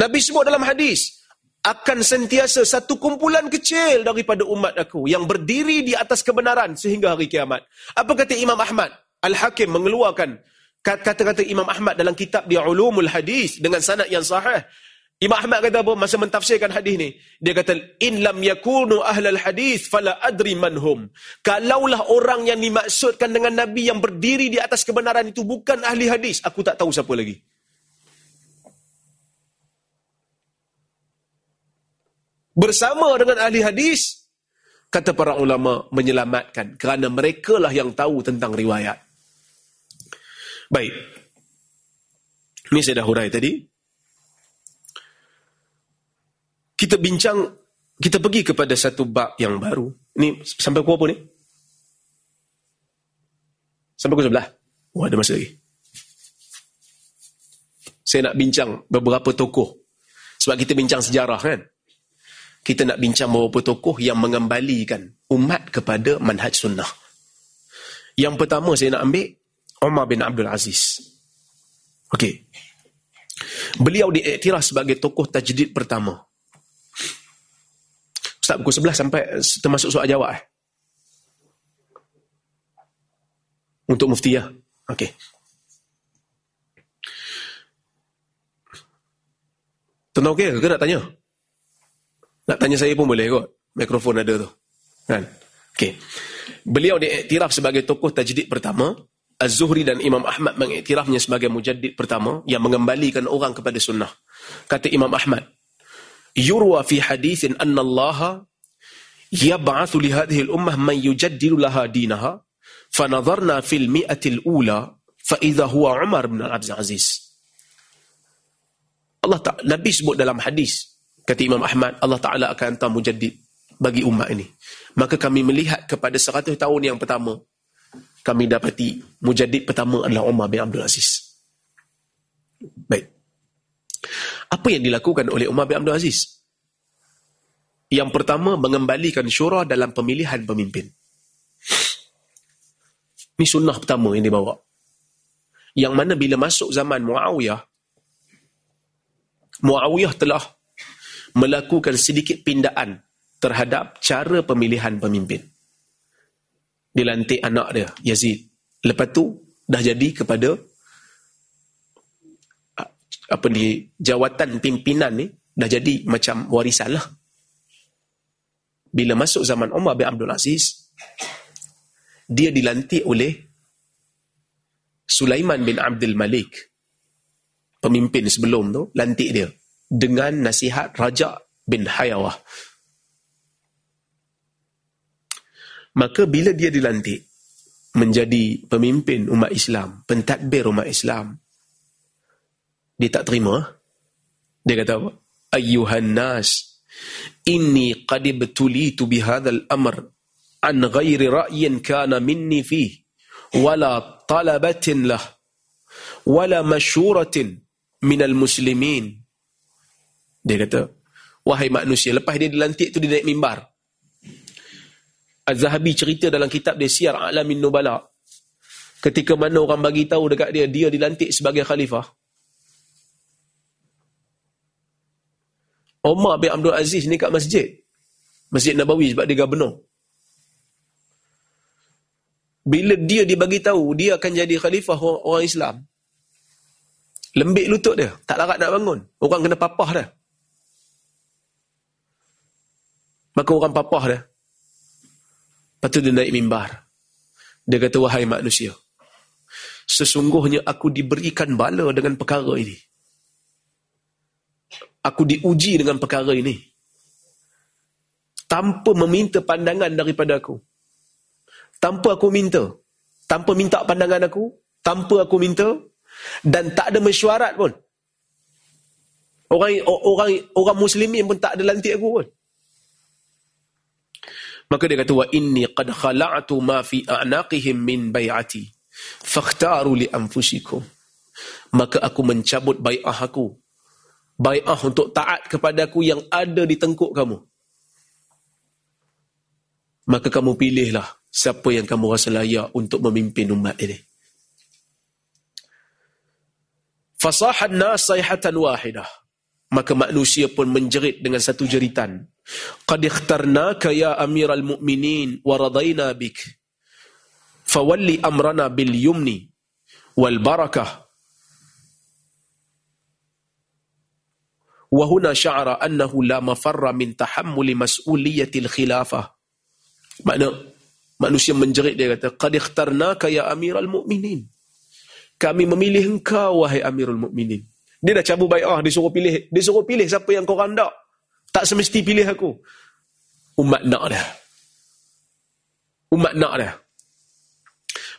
Nabi sebut dalam hadis, akan sentiasa satu kumpulan kecil daripada umat aku yang berdiri di atas kebenaran sehingga hari kiamat. Apa kata Imam Ahmad? Al-Hakim mengeluarkan kata-kata Imam Ahmad dalam kitab dia Ulumul Hadis dengan sanad yang sahih. Imam Ahmad kata apa masa mentafsirkan hadis ni? Dia kata in lam yakunu ahlal hadis fala adri manhum. Kalaulah orang yang dimaksudkan dengan nabi yang berdiri di atas kebenaran itu bukan ahli hadis, aku tak tahu siapa lagi. Bersama dengan ahli hadis, kata para ulama menyelamatkan kerana mereka lah yang tahu tentang riwayat. Baik. Ini saya dah hurai tadi. Kita bincang, kita pergi kepada satu bab yang baru. Ini sampai pukul apa ni? Sampai pukul sebelah. Oh, ada masa lagi. Saya nak bincang beberapa tokoh. Sebab kita bincang sejarah kan? Kita nak bincang beberapa tokoh yang mengembalikan umat kepada manhaj sunnah. Yang pertama saya nak ambil Umar bin Abdul Aziz. Okey. Beliau diiktiraf sebagai tokoh tajdid pertama. Ustaz pukul 11 sampai termasuk soal jawab eh? Untuk mufti ya. Okey. Tenang okey ke nak tanya? Nak tanya saya pun boleh kot. Mikrofon ada tu. Kan? Okey. Beliau diiktiraf sebagai tokoh tajdid pertama Az-Zuhri dan Imam Ahmad mengiktirafnya sebagai mujaddid pertama yang mengembalikan orang kepada sunnah. Kata Imam Ahmad, "Yurwa fi hadithin anna Allah yab'athu li hadhihi al-ummah man yujaddidu laha dinaha." فنظرنا في المئة الأولى فإذا هو عمر بن عبد العزيز Allah tak Nabi sebut dalam hadis kata Imam Ahmad Allah Taala akan hantar mujaddid bagi umat ini maka kami melihat kepada 100 tahun yang pertama kami dapati mujadid pertama adalah Umar bin Abdul Aziz. Baik. Apa yang dilakukan oleh Umar bin Abdul Aziz? Yang pertama, mengembalikan syurah dalam pemilihan pemimpin. Ini sunnah pertama yang dibawa. Yang mana bila masuk zaman Muawiyah, Muawiyah telah melakukan sedikit pindaan terhadap cara pemilihan pemimpin dilantik anak dia Yazid lepas tu dah jadi kepada apa ni jawatan pimpinan ni dah jadi macam warisan lah. Bila masuk zaman Umar bin Abdul Aziz dia dilantik oleh Sulaiman bin Abdul Malik pemimpin sebelum tu lantik dia dengan nasihat Raja bin Hayawah. Maka bila dia dilantik menjadi pemimpin umat Islam, pentadbir umat Islam, Dia tak terima. Dia kata apa? Ayyuhan nas, inni qad ibtulitu bihadzal amr an ghairi ra'yin kana minni fih wala talabatin lah wala masyuratin minal muslimin. Dia kata, wahai manusia, lepas dia dilantik tu dia naik mimbar. Az-Zahabi cerita dalam kitab dia Siyar Alamin Nubala. Ketika mana orang bagi tahu dekat dia, dia dilantik sebagai khalifah. Umar bin Abdul Aziz ni kat masjid. Masjid Nabawi sebab dia gubernur. Bila dia dibagi tahu dia akan jadi khalifah orang Islam. Lembik lutut dia, tak larat nak bangun. Orang kena papah dah. Maka orang papah dah. Lepas tu dia naik mimbar. Dia kata, wahai manusia. Sesungguhnya aku diberikan bala dengan perkara ini aku diuji dengan perkara ini. Tanpa meminta pandangan daripada aku. Tanpa aku minta. Tanpa minta pandangan aku. Tanpa aku minta. Dan tak ada mesyuarat pun. Orang orang orang muslimin pun tak ada lantik aku pun. Maka dia kata wa inni qad khala'tu ma fi a'naqihim min bai'ati fakhtaru li anfusikum. Maka aku mencabut bai'ah aku bai'ah untuk taat kepada aku yang ada di tengkuk kamu. Maka kamu pilihlah siapa yang kamu rasa layak untuk memimpin umat ini. Fasahan nas sayhatan wahidah. Maka manusia pun menjerit dengan satu jeritan. Qad ikhtarnaka ya amiral mu'minin wa radayna bik. Fawalli amrana bil yumni wal barakah Wahuna sya'ara annahu la mafarra min tahammuli mas'uliyatil khilafah. Makna manusia menjerit dia kata, Qad ikhtarnaka ya amiral mu'minin. Kami memilih engkau wahai amirul mu'minin. Dia dah cabut bai'ah, dia suruh pilih. Dia suruh pilih siapa yang kau randak. Tak semesti pilih aku. Umat nak dah. Umat nak dah.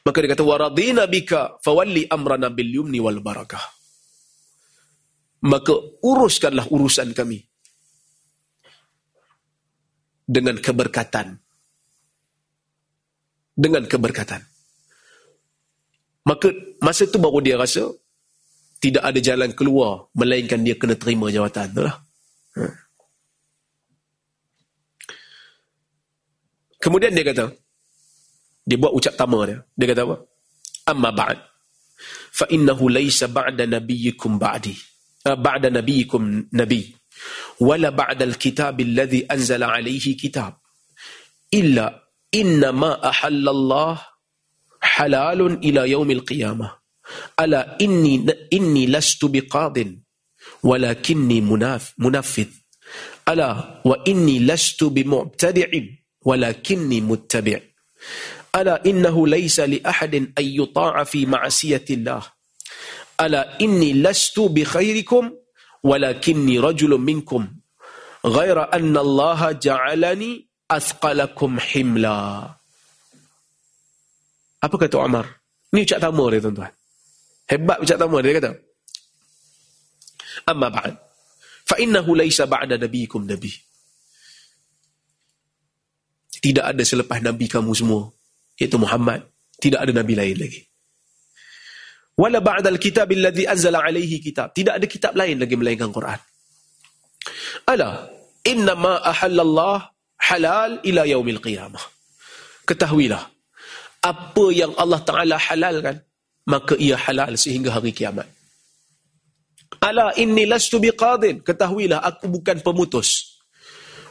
Maka dia kata, Waradina bika fawalli amrana bil yumni wal barakah maka uruskanlah urusan kami. Dengan keberkatan. Dengan keberkatan. Maka masa tu baru dia rasa tidak ada jalan keluar melainkan dia kena terima jawatan tu lah. Ha. kemudian dia kata dia buat ucap tama dia. Dia kata apa? Amma ba'd. Fa innahu laysa ba'da nabiyyikum ba'di بعد نبيكم نبي ولا بعد الكتاب الذي أنزل عليه كتاب. إلا إنما أحل الله حلال إلى يوم القيامة. ألا إني, إني لست بقاض ولكني مناف منفذ. ألا وإني لست بمبتدع ولكني متبع. ألا إنه ليس لأحد أن يطاع في معصية الله. Ala inni lastu bi khairikum walakinni rajulun minkum. Ghaira anna Allah ja'alani athqalakum himla. Apa kata Umar ni ucap tamu dia tuan-tuan. Hebat ucap tamu dia kata. Amma ba'd. Fa innahu laysa ba'da nabiyikum nabi. Tidak ada selepas nabi kamu semua iaitu Muhammad. Tidak ada nabi lain lagi wala ba'dal kitab alladhi anzala alaihi kitab. Tidak ada kitab lain lagi melainkan Quran. Ala inna ma ahallallah halal ila yaumil qiyamah. Ketahuilah apa yang Allah taala halalkan maka ia halal sehingga hari kiamat. Ala inni lastu biqadin ketahuilah aku bukan pemutus.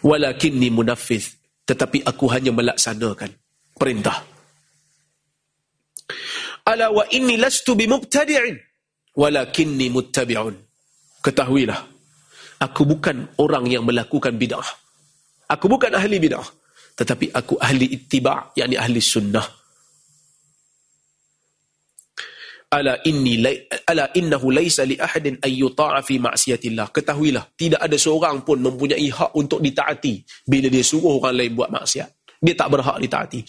Walakinni munaffiz tetapi aku hanya melaksanakan perintah ala wa inni lastu bimubtadi'in. Walakinni muttabi'un. Ketahuilah aku bukan orang yang melakukan bid'ah. Aku bukan ahli bid'ah. Tetapi aku ahli ittiba' yakni ahli sunnah. Ala inni ala innahu laysa li ahadin ay yuta'a fi ma'siyatillah. Ketahuilah tidak ada seorang pun mempunyai hak untuk ditaati bila dia suruh orang lain buat maksiat. Dia tak berhak ditaati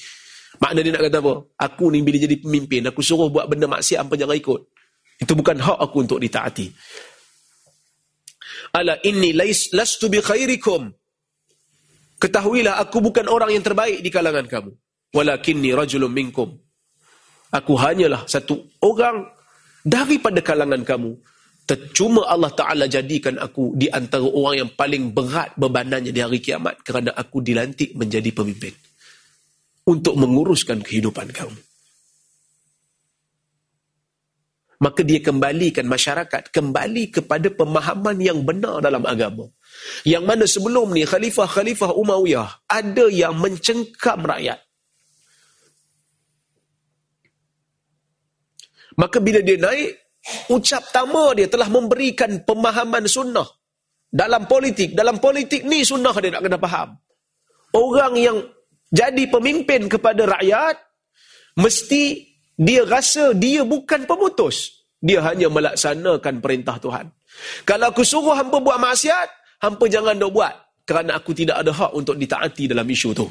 Makna dia nak kata apa? Aku ni bila jadi pemimpin, aku suruh buat benda maksiat apa jangan ikut. Itu bukan hak aku untuk ditaati. ala inni lais lastu bi khairikum ketahuilah aku bukan orang yang terbaik di kalangan kamu walakinni rajulun minkum aku hanyalah satu orang daripada kalangan kamu Cuma Allah Ta'ala jadikan aku di antara orang yang paling berat bebanannya di hari kiamat kerana aku dilantik menjadi pemimpin untuk menguruskan kehidupan kamu. Maka dia kembalikan masyarakat kembali kepada pemahaman yang benar dalam agama. Yang mana sebelum ni khalifah-khalifah Umayyah ada yang mencengkam rakyat. Maka bila dia naik, ucap tama dia telah memberikan pemahaman sunnah. Dalam politik, dalam politik ni sunnah dia nak kena faham. Orang yang jadi pemimpin kepada rakyat, mesti dia rasa dia bukan pemutus. Dia hanya melaksanakan perintah Tuhan. Kalau aku suruh hampa buat maksiat, hampa jangan dok buat. Kerana aku tidak ada hak untuk ditaati dalam isu tu.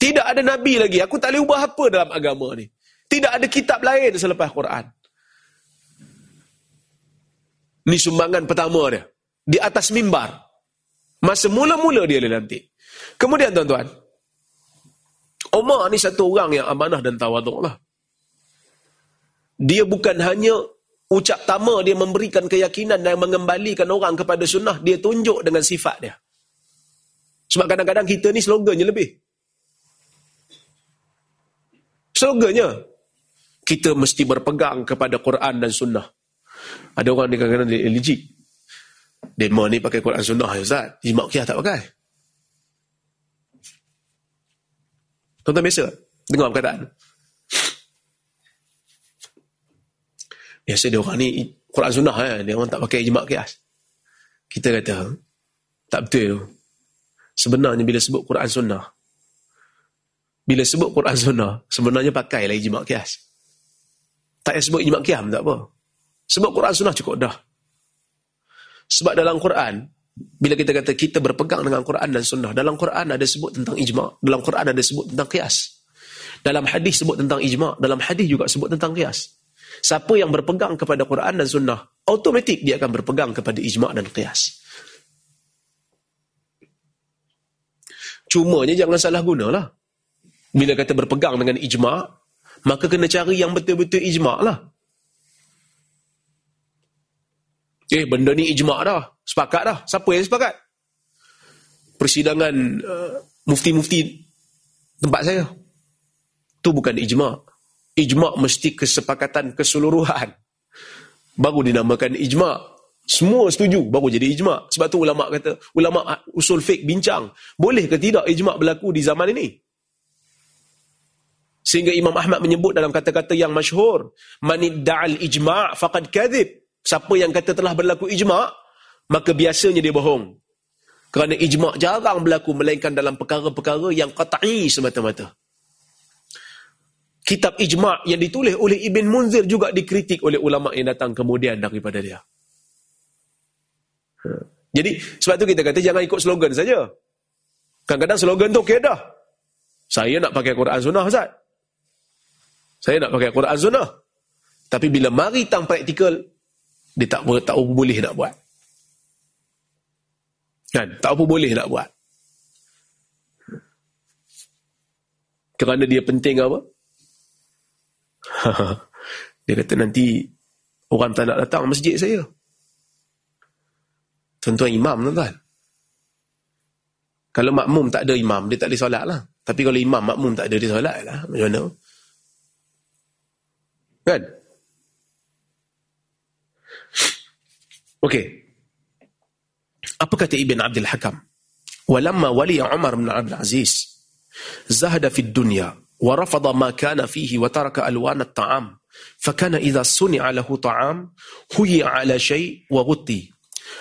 Tidak ada Nabi lagi. Aku tak boleh ubah apa dalam agama ni. Tidak ada kitab lain selepas Quran. Ini sumbangan pertama dia. Di atas mimbar. Masa mula-mula dia dilantik. Kemudian tuan-tuan. Umar ni satu orang yang amanah dan tawaduk lah. Dia bukan hanya ucap tama dia memberikan keyakinan dan mengembalikan orang kepada sunnah. Dia tunjuk dengan sifat dia. Sebab kadang-kadang kita ni slogannya lebih. Slogannya kita mesti berpegang kepada Quran dan Sunnah. Ada orang ni kadang-kadang allergic. Demo ni pakai Quran Sunnah ya Ustaz. Ijma' kiah tak pakai. Tuan-tuan biasa dengar perkataan. Biasa dia orang ni Quran Sunnah ya. Dia orang tak pakai ijma' kias. Kita kata, tak betul. Sebenarnya bila sebut Quran Sunnah, bila sebut Quran Sunnah, sebenarnya pakailah ijma' kias. Tak payah sebut ijma' kiam, tak apa. Sebab Quran sunnah cukup dah. Sebab dalam Quran, bila kita kata kita berpegang dengan Quran dan sunnah, dalam Quran ada sebut tentang ijma', dalam Quran ada sebut tentang kias. Dalam hadis sebut tentang ijma', dalam hadis juga sebut tentang kias. Siapa yang berpegang kepada Quran dan sunnah, automatik dia akan berpegang kepada ijma' dan kias. Cumanya jangan salah gunalah. Bila kata berpegang dengan ijma', maka kena cari yang betul-betul ijma' lah. Eh, benda ni ijma' dah. Sepakat dah. Siapa yang sepakat? Persidangan uh, mufti-mufti tempat saya. Tu bukan ijma'. Ijma' mesti kesepakatan keseluruhan. Baru dinamakan ijma' semua setuju baru jadi ijma' sebab tu ulama kata ulama usul fiqh bincang boleh ke tidak ijma' berlaku di zaman ini Sehingga Imam Ahmad menyebut dalam kata-kata yang masyhur, manidda'al ijma' faqad kadhib. Siapa yang kata telah berlaku ijma', maka biasanya dia bohong. Kerana ijma' jarang berlaku melainkan dalam perkara-perkara yang qat'i semata-mata. Kitab ijma' yang ditulis oleh Ibn Munzir juga dikritik oleh ulama' yang datang kemudian daripada dia. Ha. Jadi, sebab tu kita kata jangan ikut slogan saja. Kadang-kadang slogan tu okey dah. Saya nak pakai Quran Sunnah, Ustaz. Saya nak pakai Quran Sunnah. Tapi bila mari tang praktikal, dia tak tak apa boleh nak buat. Kan? Tak apa boleh nak buat. Kerana dia penting apa? dia kata nanti orang tak nak datang masjid saya. Tuan-tuan imam tuan-tuan. Kalau makmum tak ada imam, dia tak boleh solat lah. Tapi kalau imam makmum tak ada, dia solat lah. Macam mana? Kan? أوكي. أبكت ابن عبد الحكم. ولما ولي عمر بن عبد العزيز زهد في الدنيا ورفض ما كان فيه وترك ألوان الطعام فكان إذا صنع له طعام هي على شيء وغطي.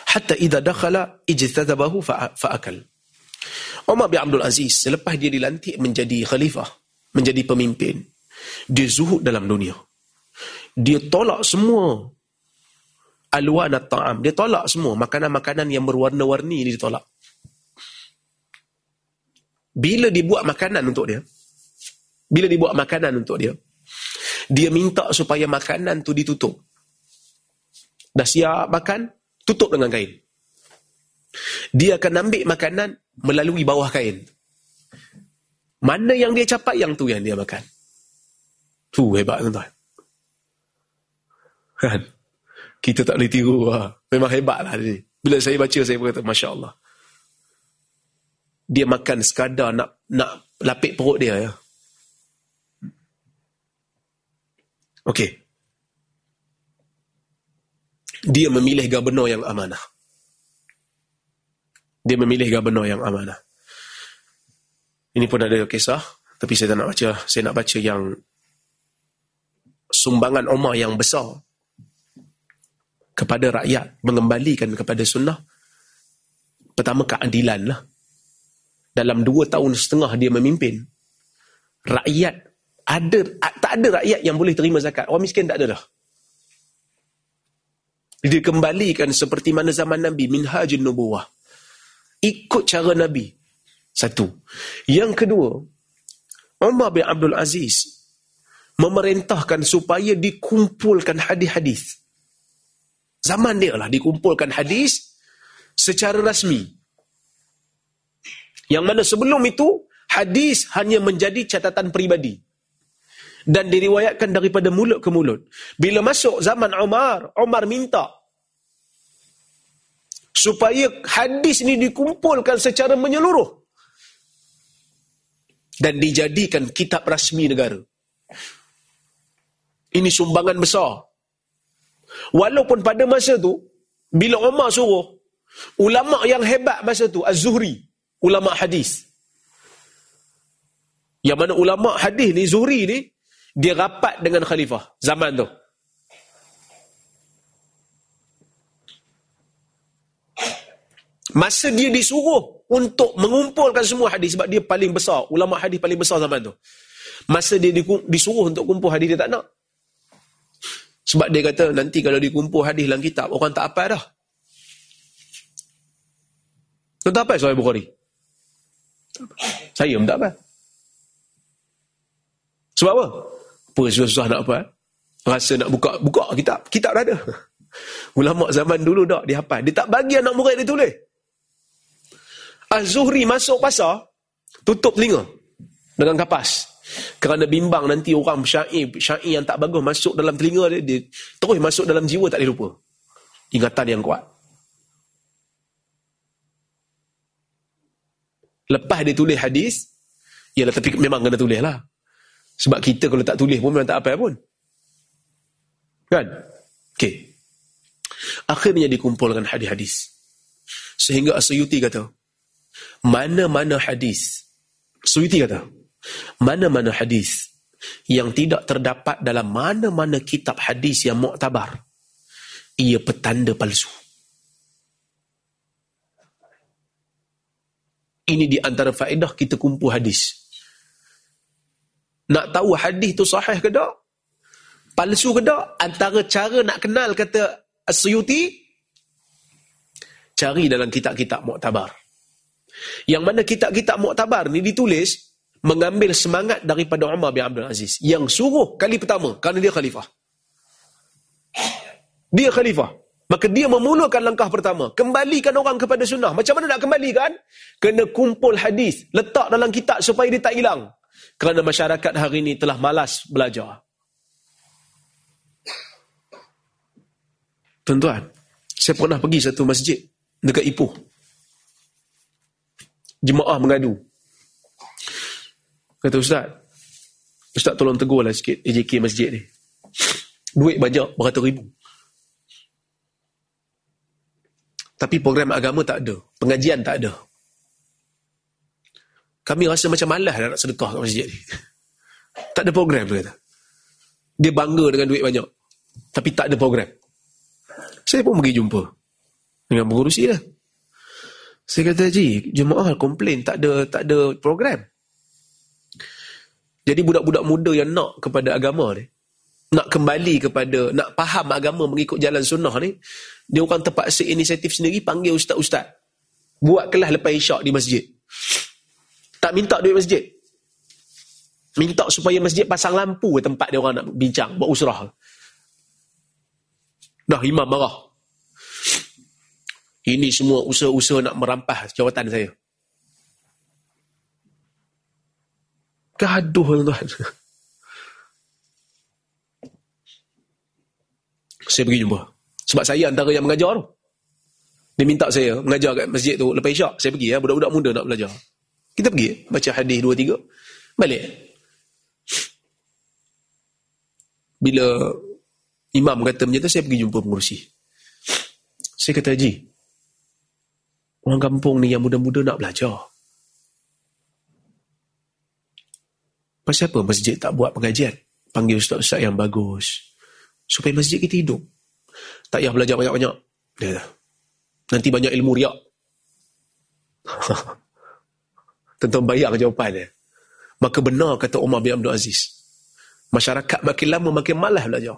حتى إذا دخل اجتذبه فأكل. عمر بن عبد العزيز selepas dia dilantik menjadi khalifah, menjadi pemimpin, dia zuhud dalam dunia. Dia tolak semua. Alwan at-ta'am. Dia tolak semua makanan-makanan yang berwarna-warni dia tolak. Bila dibuat makanan untuk dia, bila dibuat makanan untuk dia, dia minta supaya makanan tu ditutup. Dah siap makan, tutup dengan kain. Dia akan ambil makanan melalui bawah kain. Mana yang dia capai, yang tu yang dia makan. Tu hebat tuan-tuan. Kan? Kita tak boleh tiru. Ha. Memang hebat lah dia. Bila saya baca, saya berkata, Masya Allah. Dia makan sekadar nak nak lapik perut dia. Ya. Okey. Dia memilih gubernur yang amanah. Dia memilih gubernur yang amanah. Ini pun ada kisah. Tapi saya tak nak baca. Saya nak baca yang sumbangan Umar yang besar kepada rakyat mengembalikan kepada sunnah pertama keadilan lah. Dalam dua tahun setengah dia memimpin rakyat ada tak ada rakyat yang boleh terima zakat. Orang miskin tak ada dah. Dia kembalikan seperti mana zaman Nabi minhajun nubuwah. Ikut cara Nabi. Satu. Yang kedua Umar bin Abdul Aziz memerintahkan supaya dikumpulkan hadis-hadis Zaman dia lah dikumpulkan hadis secara rasmi. Yang mana sebelum itu, hadis hanya menjadi catatan peribadi. Dan diriwayatkan daripada mulut ke mulut. Bila masuk zaman Umar, Umar minta supaya hadis ini dikumpulkan secara menyeluruh dan dijadikan kitab rasmi negara. Ini sumbangan besar Walaupun pada masa tu, bila Umar suruh, ulama yang hebat masa tu, Az-Zuhri, ulama hadis. Yang mana ulama hadis ni, Zuhri ni, dia rapat dengan khalifah zaman tu. Masa dia disuruh untuk mengumpulkan semua hadis sebab dia paling besar, ulama hadis paling besar zaman tu. Masa dia disuruh untuk kumpul hadis dia tak nak. Sebab dia kata nanti kalau dikumpul hadis dalam kitab, orang tak apa dah. Tuan tak apa Sahih Bukhari? Saya pun tak apa. Sebab apa? Apa susah-susah nak apa? Rasa nak buka buka kitab. Kitab dah ada. Ulama zaman dulu dah dia hafal. Dia tak bagi anak murid dia tulis. Az-Zuhri masuk pasar, tutup telinga dengan kapas. Kerana bimbang nanti orang syair, syair yang tak bagus masuk dalam telinga dia, dia terus masuk dalam jiwa tak boleh lupa. Ingatan yang kuat. Lepas dia tulis hadis, ialah tapi memang kena tulis lah. Sebab kita kalau tak tulis pun memang tak apa pun. Kan? Okey. Akhirnya dikumpulkan hadis-hadis. Sehingga Asyuti kata, mana-mana hadis. Asyuti kata, mana-mana hadis yang tidak terdapat dalam mana-mana kitab hadis yang muktabar ia petanda palsu. Ini di antara faedah kita kumpul hadis. Nak tahu hadis tu sahih ke tak? Palsu ke tak? Antara cara nak kenal kata Asyuti cari dalam kitab-kitab muktabar. Yang mana kitab-kitab muktabar ni ditulis mengambil semangat daripada Umar bin Abdul Aziz yang suruh kali pertama kerana dia khalifah. Dia khalifah. Maka dia memulakan langkah pertama. Kembalikan orang kepada sunnah. Macam mana nak kembalikan? Kena kumpul hadis. Letak dalam kitab supaya dia tak hilang. Kerana masyarakat hari ini telah malas belajar. Tuan-tuan, saya pernah pergi satu masjid dekat Ipoh. Jemaah mengadu. Kata Ustaz, Ustaz tolong tegur lah sikit AJK masjid ni. Duit banyak, beratus ribu. Tapi program agama tak ada. Pengajian tak ada. Kami rasa macam malas nak sedekah kat masjid ni. Tak ada program tu kata. Dia bangga dengan duit banyak. Tapi tak ada program. Saya pun pergi jumpa. Dengan pengurusi lah. Saya kata, Haji, jemaah komplain tak ada tak ada program. Jadi budak-budak muda yang nak kepada agama ni, nak kembali kepada, nak faham agama mengikut jalan sunnah ni, dia orang terpaksa inisiatif sendiri panggil ustaz-ustaz. Buat kelas lepas isyak di masjid. Tak minta duit masjid. Minta supaya masjid pasang lampu tempat dia orang nak bincang, buat usrah. Dah imam marah. Ini semua usaha-usaha nak merampas jawatan saya. Gaduh tuan-tuan. Saya pergi jumpa. Sebab saya antara yang mengajar tu. Dia minta saya mengajar kat masjid tu lepas isyak. Saya pergi ya, budak-budak muda nak belajar. Kita pergi, baca hadis dua tiga, balik. Bila imam kata macam tu, saya pergi jumpa pengurusi. Saya kata, Haji, orang kampung ni yang muda-muda nak belajar. Pasal apa masjid tak buat pengajian? Panggil ustaz-ustaz yang bagus. Supaya masjid kita hidup. Tak payah belajar banyak-banyak. Dia kata, Nanti banyak ilmu riak. Tentu bayar jawapan dia. Maka benar kata Umar bin Abdul Aziz. Masyarakat makin lama makin malas belajar.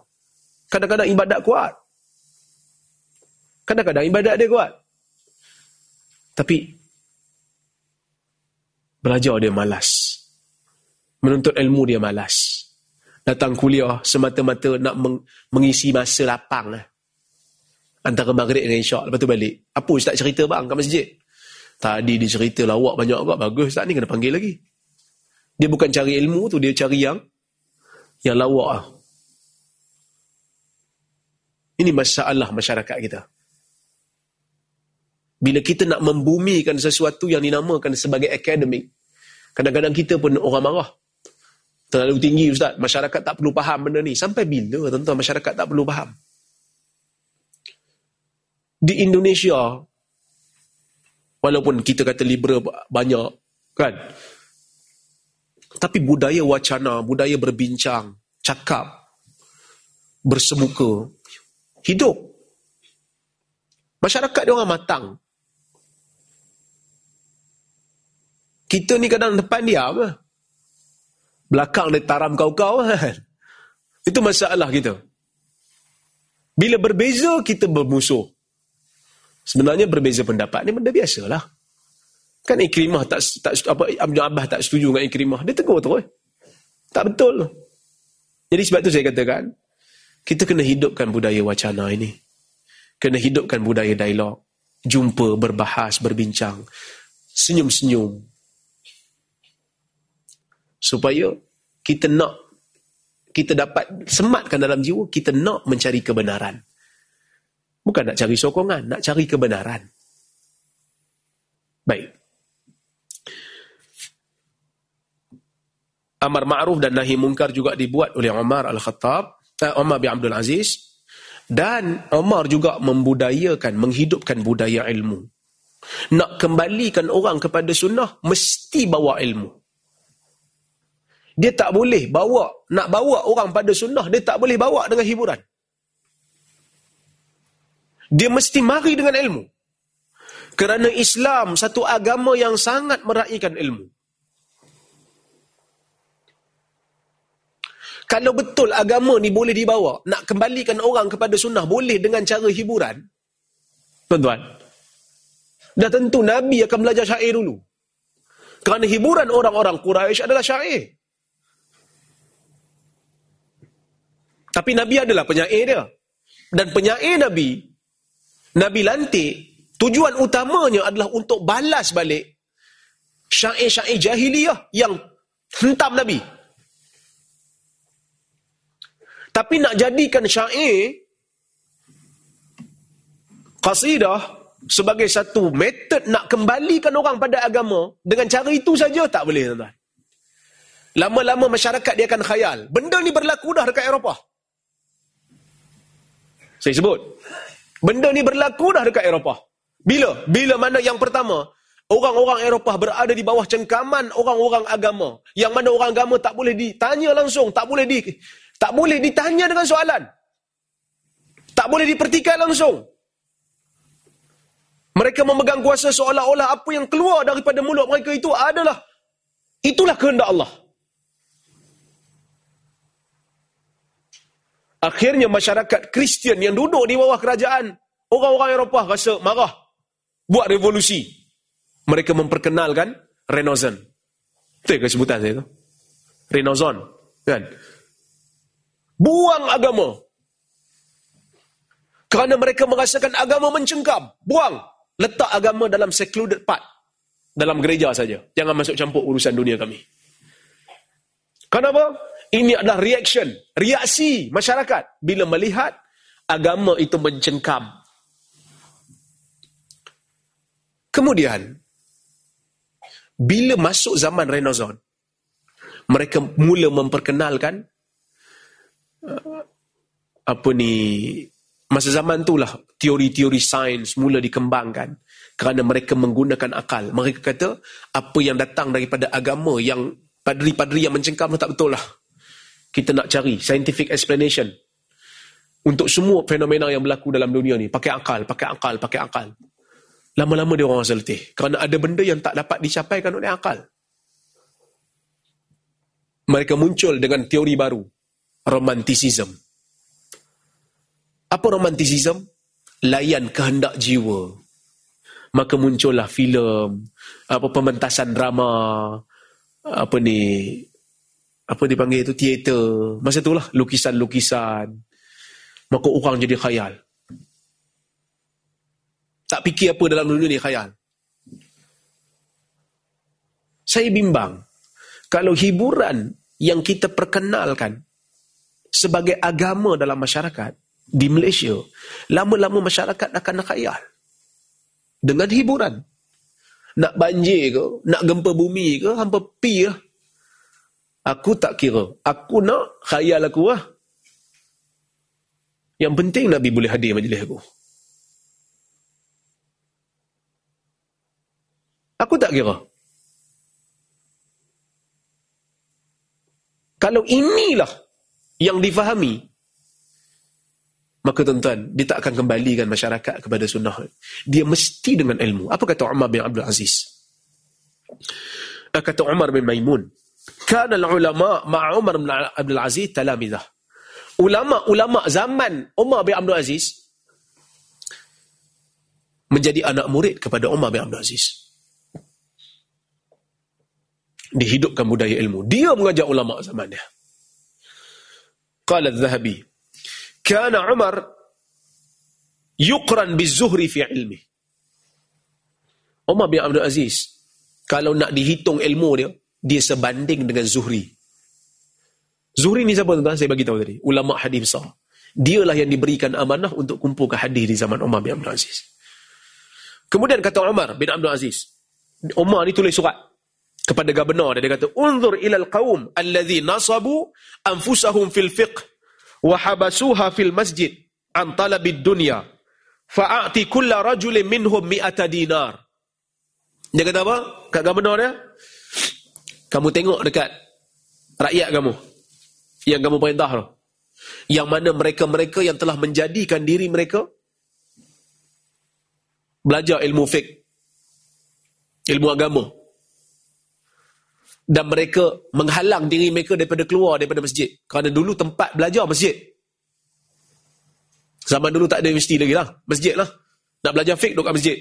Kadang-kadang ibadat kuat. Kadang-kadang ibadat dia kuat. Tapi belajar dia malas. Menuntut ilmu dia malas. Datang kuliah semata-mata nak mengisi masa lapang lah. Antara maghrib dengan isyak. Lepas tu balik. Apa ustaz cerita bang kat masjid? Tadi dia cerita lawak banyak agak. Bagus ustaz ni kena panggil lagi. Dia bukan cari ilmu tu. Dia cari yang yang lawak lah. Ini masalah masyarakat kita. Bila kita nak membumikan sesuatu yang dinamakan sebagai akademik, kadang-kadang kita pun orang marah. Terlalu tinggi Ustaz. Masyarakat tak perlu faham benda ni. Sampai bila tuan-tuan masyarakat tak perlu faham? di Indonesia walaupun kita kata liberal banyak kan tapi budaya wacana budaya berbincang cakap bersemuka hidup masyarakat dia orang matang kita ni kadang depan dia apa belakang dia taram kau-kau kan itu masalah kita bila berbeza kita bermusuh Sebenarnya berbeza pendapat ni benda biasalah. Kan Ikrimah tak tak apa Abdul Abbas tak setuju dengan Ikrimah. Dia tegur terus. Tak betul. Jadi sebab tu saya katakan kita kena hidupkan budaya wacana ini. Kena hidupkan budaya dialog. Jumpa, berbahas, berbincang. Senyum-senyum. Supaya kita nak kita dapat sematkan dalam jiwa kita nak mencari kebenaran. Bukan nak cari sokongan, nak cari kebenaran. Baik. Amar ma'ruf dan nahi mungkar juga dibuat oleh Umar Al-Khattab, eh, Umar bin Abdul Aziz. Dan Umar juga membudayakan, menghidupkan budaya ilmu. Nak kembalikan orang kepada sunnah, mesti bawa ilmu. Dia tak boleh bawa, nak bawa orang pada sunnah, dia tak boleh bawa dengan hiburan. Dia mesti mari dengan ilmu. Kerana Islam satu agama yang sangat meraihkan ilmu. Kalau betul agama ni boleh dibawa, nak kembalikan orang kepada sunnah boleh dengan cara hiburan. Tuan-tuan. Dah tentu Nabi akan belajar syair dulu. Kerana hiburan orang-orang Quraisy adalah syair. Tapi Nabi adalah penyair dia. Dan penyair Nabi Nabi lantik, tujuan utamanya adalah untuk balas balik syair-syair jahiliyah yang hentam Nabi. Tapi nak jadikan syair qasidah sebagai satu metod nak kembalikan orang pada agama dengan cara itu saja tak boleh tuan-tuan. Lama-lama masyarakat dia akan khayal. Benda ni berlaku dah dekat Eropah. Saya sebut. Benda ni berlaku dah dekat Eropah. Bila? Bila mana yang pertama, orang-orang Eropah berada di bawah cengkaman orang-orang agama. Yang mana orang agama tak boleh ditanya langsung, tak boleh di tak boleh ditanya dengan soalan. Tak boleh dipertikai langsung. Mereka memegang kuasa seolah-olah apa yang keluar daripada mulut mereka itu adalah itulah kehendak Allah. Akhirnya masyarakat Kristian yang duduk di bawah kerajaan orang-orang Eropah rasa marah. Buat revolusi. Mereka memperkenalkan Renaissance. Itu ke sebutan saya tu? Renaissance. Kan? Buang agama. Kerana mereka merasakan agama mencengkam. Buang. Letak agama dalam secluded part. Dalam gereja saja. Jangan masuk campur urusan dunia kami. Kenapa? Ini adalah reaction, reaksi masyarakat bila melihat agama itu mencengkam. Kemudian, bila masuk zaman Renaissance, mereka mula memperkenalkan uh, apa ni masa zaman itulah teori-teori sains mula dikembangkan kerana mereka menggunakan akal. Mereka kata apa yang datang daripada agama yang padri-padri yang mencengkam tak betul lah. Kita nak cari scientific explanation untuk semua fenomena yang berlaku dalam dunia ni. Pakai akal, pakai akal, pakai akal. Lama-lama dia orang letih. Kerana ada benda yang tak dapat dicapaikan oleh akal. Mereka muncul dengan teori baru. Romanticism. Apa romanticism? Layan kehendak jiwa. Maka muncullah filem, apa pementasan drama, apa ni apa dipanggil itu? Teater. Masa itulah lukisan-lukisan. Maka orang jadi khayal. Tak fikir apa dalam dunia ni khayal. Saya bimbang kalau hiburan yang kita perkenalkan sebagai agama dalam masyarakat di Malaysia lama-lama masyarakat akan khayal. Dengan hiburan. Nak banjir ke, nak gempa bumi ke, hampa pi lah. Aku tak kira. Aku nak khayal aku lah. Yang penting Nabi boleh hadir majlis aku. Aku tak kira. Kalau inilah yang difahami, maka tuan-tuan, dia tak akan kembalikan masyarakat kepada sunnah. Dia mesti dengan ilmu. Apa kata Umar bin Abdul Aziz? Kata Umar bin Maimun, Kana ulama ma Umar bin Abdul Aziz talamidah. Ulama-ulama zaman Umar bin Abdul Aziz menjadi anak murid kepada Umar bin Abdul Aziz. Dihidupkan budaya ilmu. Dia mengajar ulama zaman dia. Qala al-Zahabi, kana Umar yuqran bizuhri fi ilmi. Umar bin Abdul Aziz, kalau nak dihitung ilmu dia, dia sebanding dengan Zuhri. Zuhri ni siapa tuan-tuan? Saya bagi tahu tadi. Ulama hadis besar. Dialah yang diberikan amanah untuk kumpulkan hadis di zaman Umar bin Abdul Aziz. Kemudian kata Umar bin Abdul Aziz, Umar ni tulis surat kepada gubernur dia, kata, "Unzur ila al-qaum alladhi nasabu anfusahum fil fiqh wa habasuha fil masjid an talabid dunya fa'ati kulla rajulin minhum mi'ata dinar dia kata apa kat gubernur dia kamu tengok dekat rakyat kamu yang kamu perintah tu yang mana mereka-mereka yang telah menjadikan diri mereka belajar ilmu fiqh ilmu agama dan mereka menghalang diri mereka daripada keluar daripada masjid. Kerana dulu tempat belajar masjid. Zaman dulu tak ada universiti lagi lah. Masjid lah. Nak belajar fiqh duduk kat masjid.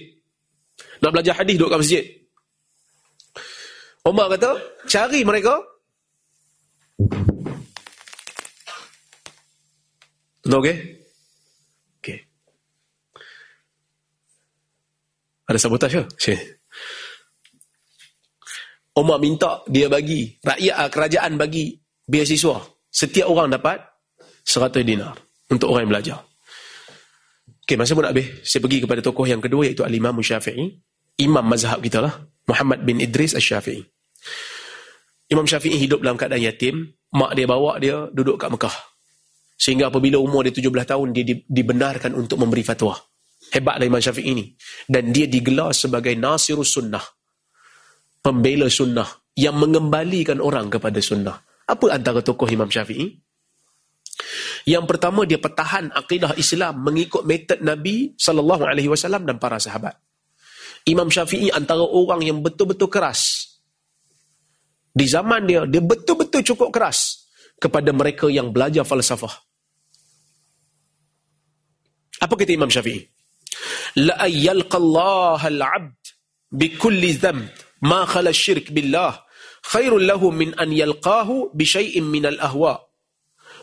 Nak belajar hadis duduk kat masjid. Umar kata, cari mereka. Betul okey? Okey. Ada sabotaj ke? Cik. Umar minta dia bagi, rakyat ah, kerajaan bagi beasiswa. Setiap orang dapat 100 dinar untuk orang yang belajar. Okey, masa pun nak habis. Saya pergi kepada tokoh yang kedua iaitu Al-Imam Syafi'i. Imam mazhab kita lah. Muhammad bin Idris Al-Syafi'i. Imam Syafi'i hidup dalam keadaan yatim. Mak dia bawa dia duduk kat Mekah. Sehingga apabila umur dia 17 tahun, dia dibenarkan untuk memberi fatwa. Hebatlah Imam Syafi'i ini. Dan dia digelar sebagai Nasirus Sunnah pembela sunnah yang mengembalikan orang kepada sunnah. Apa antara tokoh Imam Syafi'i? Yang pertama dia pertahan akidah Islam mengikut metod Nabi sallallahu alaihi wasallam dan para sahabat. Imam Syafi'i antara orang yang betul-betul keras. Di zaman dia dia betul-betul cukup keras kepada mereka yang belajar falsafah. Apa kata Imam Syafi'i? La ayyalqa al-'abd bi kulli dhanb ma khala syirk billah khairul lahu min an yalqahu bi syai'in min al ahwa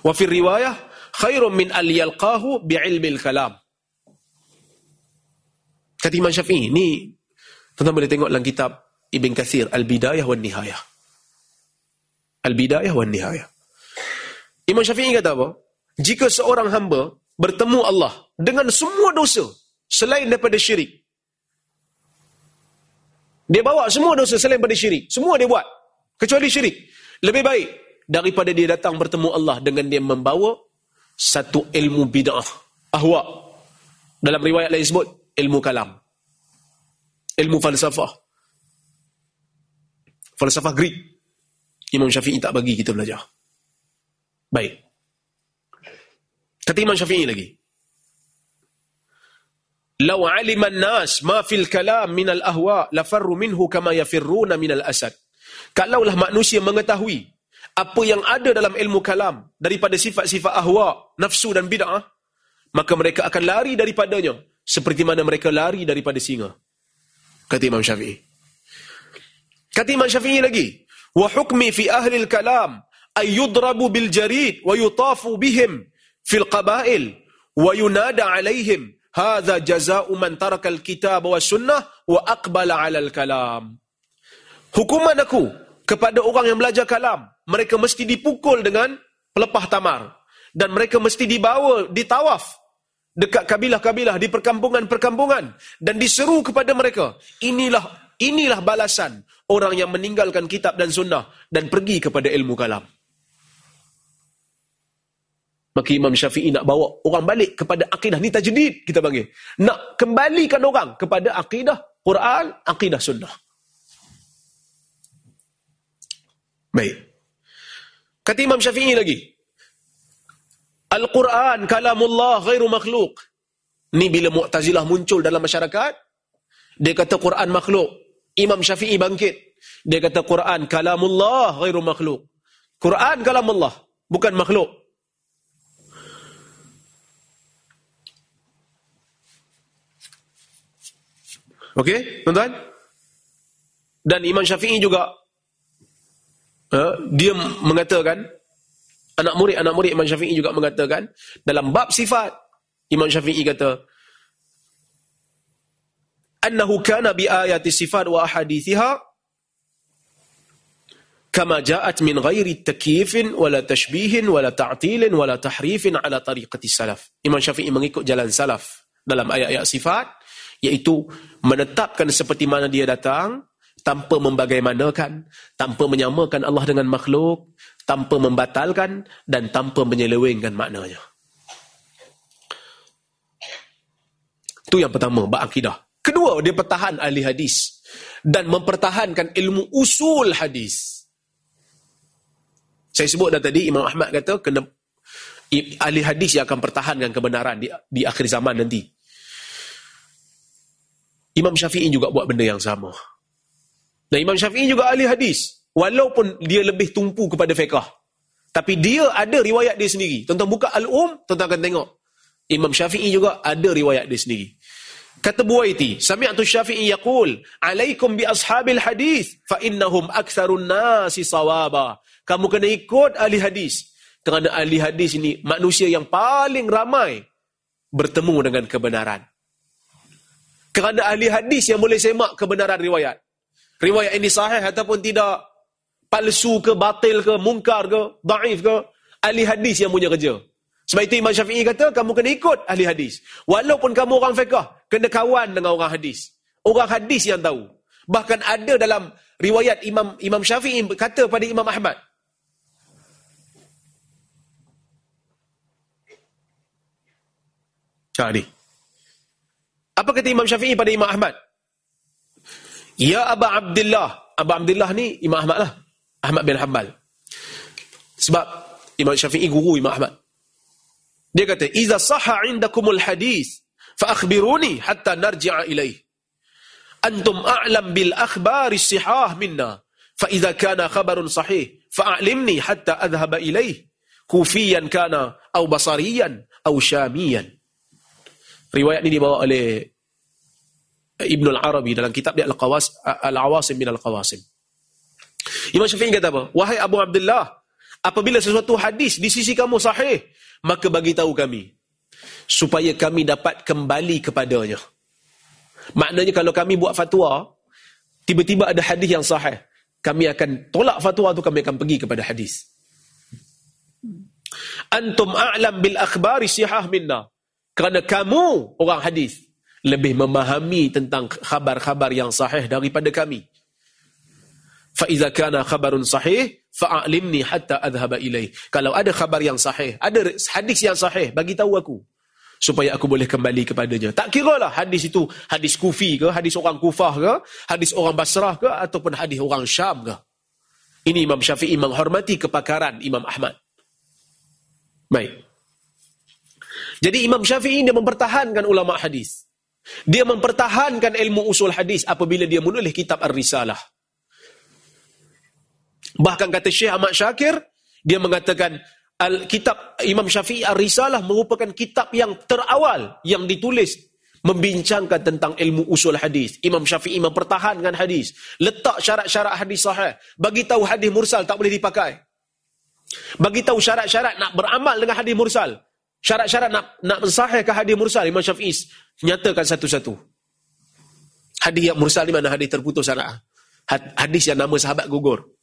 wa fi riwayah khairun min al yalqahu bi ilmi al kalam Kata Imam Syafi'i, ni tuan boleh tengok dalam kitab Ibn Kathir, Al-Bidayah wa Nihayah. Al-Bidayah wa Nihayah. Imam Syafi'i kata apa? Jika seorang hamba bertemu Allah dengan semua dosa selain daripada syirik. Dia bawa semua dosa selain daripada syirik. Semua dia buat. Kecuali syirik. Lebih baik daripada dia datang bertemu Allah dengan dia membawa satu ilmu bid'ah. Ahwa. Dalam riwayat lain sebut, ilmu kalam. Ilmu falsafah. Falsafah Greek. Imam Syafi'i tak bagi kita belajar. Baik. Kata Imam Syafi'i lagi. Lau aliman nas ma fil kalam min al ahwa la farru minhu kama yafirruna min al asad. Kalaulah manusia mengetahui apa yang ada dalam ilmu kalam daripada sifat-sifat ahwa, nafsu dan bid'ah, maka mereka akan lari daripadanya seperti mana mereka lari daripada singa. Kata Imam Syafi'i. Kata Imam Syafi'i lagi, wa hukmi fi ahli al-kalam ay yudrabu bil jarid wa yutafu bihim fil qabail wa yunada alaihim hadha jazaa'u man taraka al-kitab wa sunnah wa aqbala 'ala al-kalam. Hukuman aku kepada orang yang belajar kalam, mereka mesti dipukul dengan pelepah tamar dan mereka mesti dibawa ditawaf dekat kabilah-kabilah di perkampungan-perkampungan dan diseru kepada mereka, inilah inilah balasan orang yang meninggalkan kitab dan sunnah dan pergi kepada ilmu kalam. Maka Imam Syafi'i nak bawa orang balik kepada akidah. Ni tajdid kita panggil. Nak kembalikan orang kepada akidah Quran, akidah sunnah. Baik. Kata Imam Syafi'i lagi. Al-Quran kalamullah ghairu makhluk. Ni bila Mu'tazilah muncul dalam masyarakat, dia kata Quran makhluk. Imam Syafi'i bangkit. Dia kata Quran kalamullah ghairu makhluk. Quran kalamullah, bukan makhluk. Okey, tuan-tuan? Dan Imam Syafi'i juga uh, dia mengatakan anak murid anak murid Imam Syafi'i juga mengatakan dalam bab sifat Imam Syafi'i kata annahu kana bi ayati sifat wa ahadithiha kama ja'at min ghairi takyifin wala tashbihin wala ta'tilin wala tahrifin ala tariqati salaf. Imam Syafi'i mengikut jalan salaf dalam ayat-ayat sifat iaitu menetapkan seperti mana dia datang tanpa membagaimanakan, tanpa menyamakan Allah dengan makhluk, tanpa membatalkan dan tanpa menyelewengkan maknanya. Itu yang pertama, bab akidah. Kedua, dia pertahan ahli hadis dan mempertahankan ilmu usul hadis. Saya sebut dah tadi Imam Ahmad kata kena ahli hadis yang akan pertahankan kebenaran di, di akhir zaman nanti. Imam Syafi'i juga buat benda yang sama. Dan Imam Syafi'i juga ahli hadis. Walaupun dia lebih tumpu kepada fiqah. Tapi dia ada riwayat dia sendiri. Tuan-tuan buka Al-Um, tuan-tuan akan tengok. Imam Syafi'i juga ada riwayat dia sendiri. Kata Buaiti, Sami'atu Syafi'i yaqul, "Alaikum bi ashabil hadis, fa innahum aktsarun nasi sawaba." Kamu kena ikut ahli hadis. Kerana ahli hadis ini manusia yang paling ramai bertemu dengan kebenaran. Kerana ahli hadis yang boleh semak kebenaran riwayat. Riwayat ini sahih ataupun tidak. Palsu ke, batil ke, mungkar ke, daif ke. Ahli hadis yang punya kerja. Sebab itu Imam Syafi'i kata, kamu kena ikut ahli hadis. Walaupun kamu orang fiqah, kena kawan dengan orang hadis. Orang hadis yang tahu. Bahkan ada dalam riwayat Imam Imam Syafi'i kata pada Imam Ahmad. Cari. Apa kata Imam Syafi'i pada Imam Ahmad? Ya Aba Abdullah. Aba Abdullah ni Imam Ahmad lah. Ahmad bin Hanbal. Sebab Imam Syafi'i guru Imam Ahmad. Dia kata, "Iza sahha 'indakumul hadis, fa akhbiruni hatta narji'a ilaih. Antum a'lam bil akhbari sihah minna, fa idza kana khabarun sahih, fa a'limni hatta adhhaba ilaih. Kufiyan kana aw basariyan aw syamiyan." Riwayat ini dibawa oleh Ibn al-Arabi dalam kitab dia Al-Qawas Al-Awasim min Al-Qawasim. Imam Syafi'i kata apa? Wahai Abu Abdullah, apabila sesuatu hadis di sisi kamu sahih, maka bagi tahu kami supaya kami dapat kembali kepadanya. Maknanya kalau kami buat fatwa, tiba-tiba ada hadis yang sahih, kami akan tolak fatwa tu kami akan pergi kepada hadis. Antum a'lam bil akhbari sihah minna. Kerana kamu orang hadis lebih memahami tentang khabar-khabar yang sahih daripada kami. Fa iza kana khabarun sahih fa'alimni hatta adhhaba ilaih. Kalau ada khabar yang sahih, ada hadis yang sahih, bagi tahu aku supaya aku boleh kembali kepadanya. Tak kira lah hadis itu hadis kufi ke, hadis orang kufah ke, hadis orang basrah ke, ataupun hadis orang syam ke. Ini Imam Syafi'i menghormati kepakaran Imam Ahmad. Baik. Jadi Imam Syafi'i dia mempertahankan ulama hadis. Dia mempertahankan ilmu usul hadis apabila dia menulis kitab Ar-Risalah. Bahkan kata Syekh Ahmad Syakir, dia mengatakan al kitab Imam Syafi'i Ar-Risalah merupakan kitab yang terawal yang ditulis membincangkan tentang ilmu usul hadis. Imam Syafi'i mempertahankan hadis, letak syarat-syarat hadis sahih, bagi tahu hadis mursal tak boleh dipakai. Bagi tahu syarat-syarat nak beramal dengan hadis mursal. Syarat-syarat nak nak mensahihkan hadis mursal Imam Syafi'i nyatakan satu-satu. Hadis yang mursal di mana hadis terputus sanad. Hadis yang nama sahabat gugur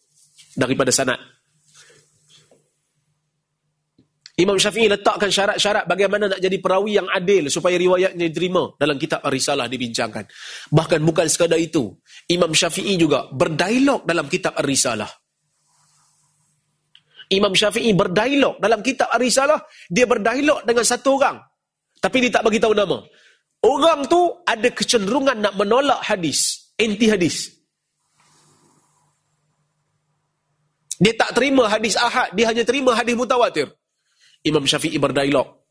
daripada sanad. Imam Syafi'i letakkan syarat-syarat bagaimana nak jadi perawi yang adil supaya riwayatnya diterima dalam kitab Ar-Risalah dibincangkan. Bahkan bukan sekadar itu, Imam Syafi'i juga berdialog dalam kitab Ar-Risalah. Imam Syafi'i berdialog dalam kitab Ar-Risalah, dia berdialog dengan satu orang. Tapi dia tak bagi tahu nama. Orang tu ada kecenderungan nak menolak hadis, anti hadis. Dia tak terima hadis ahad, dia hanya terima hadis mutawatir. Imam Syafi'i berdialog.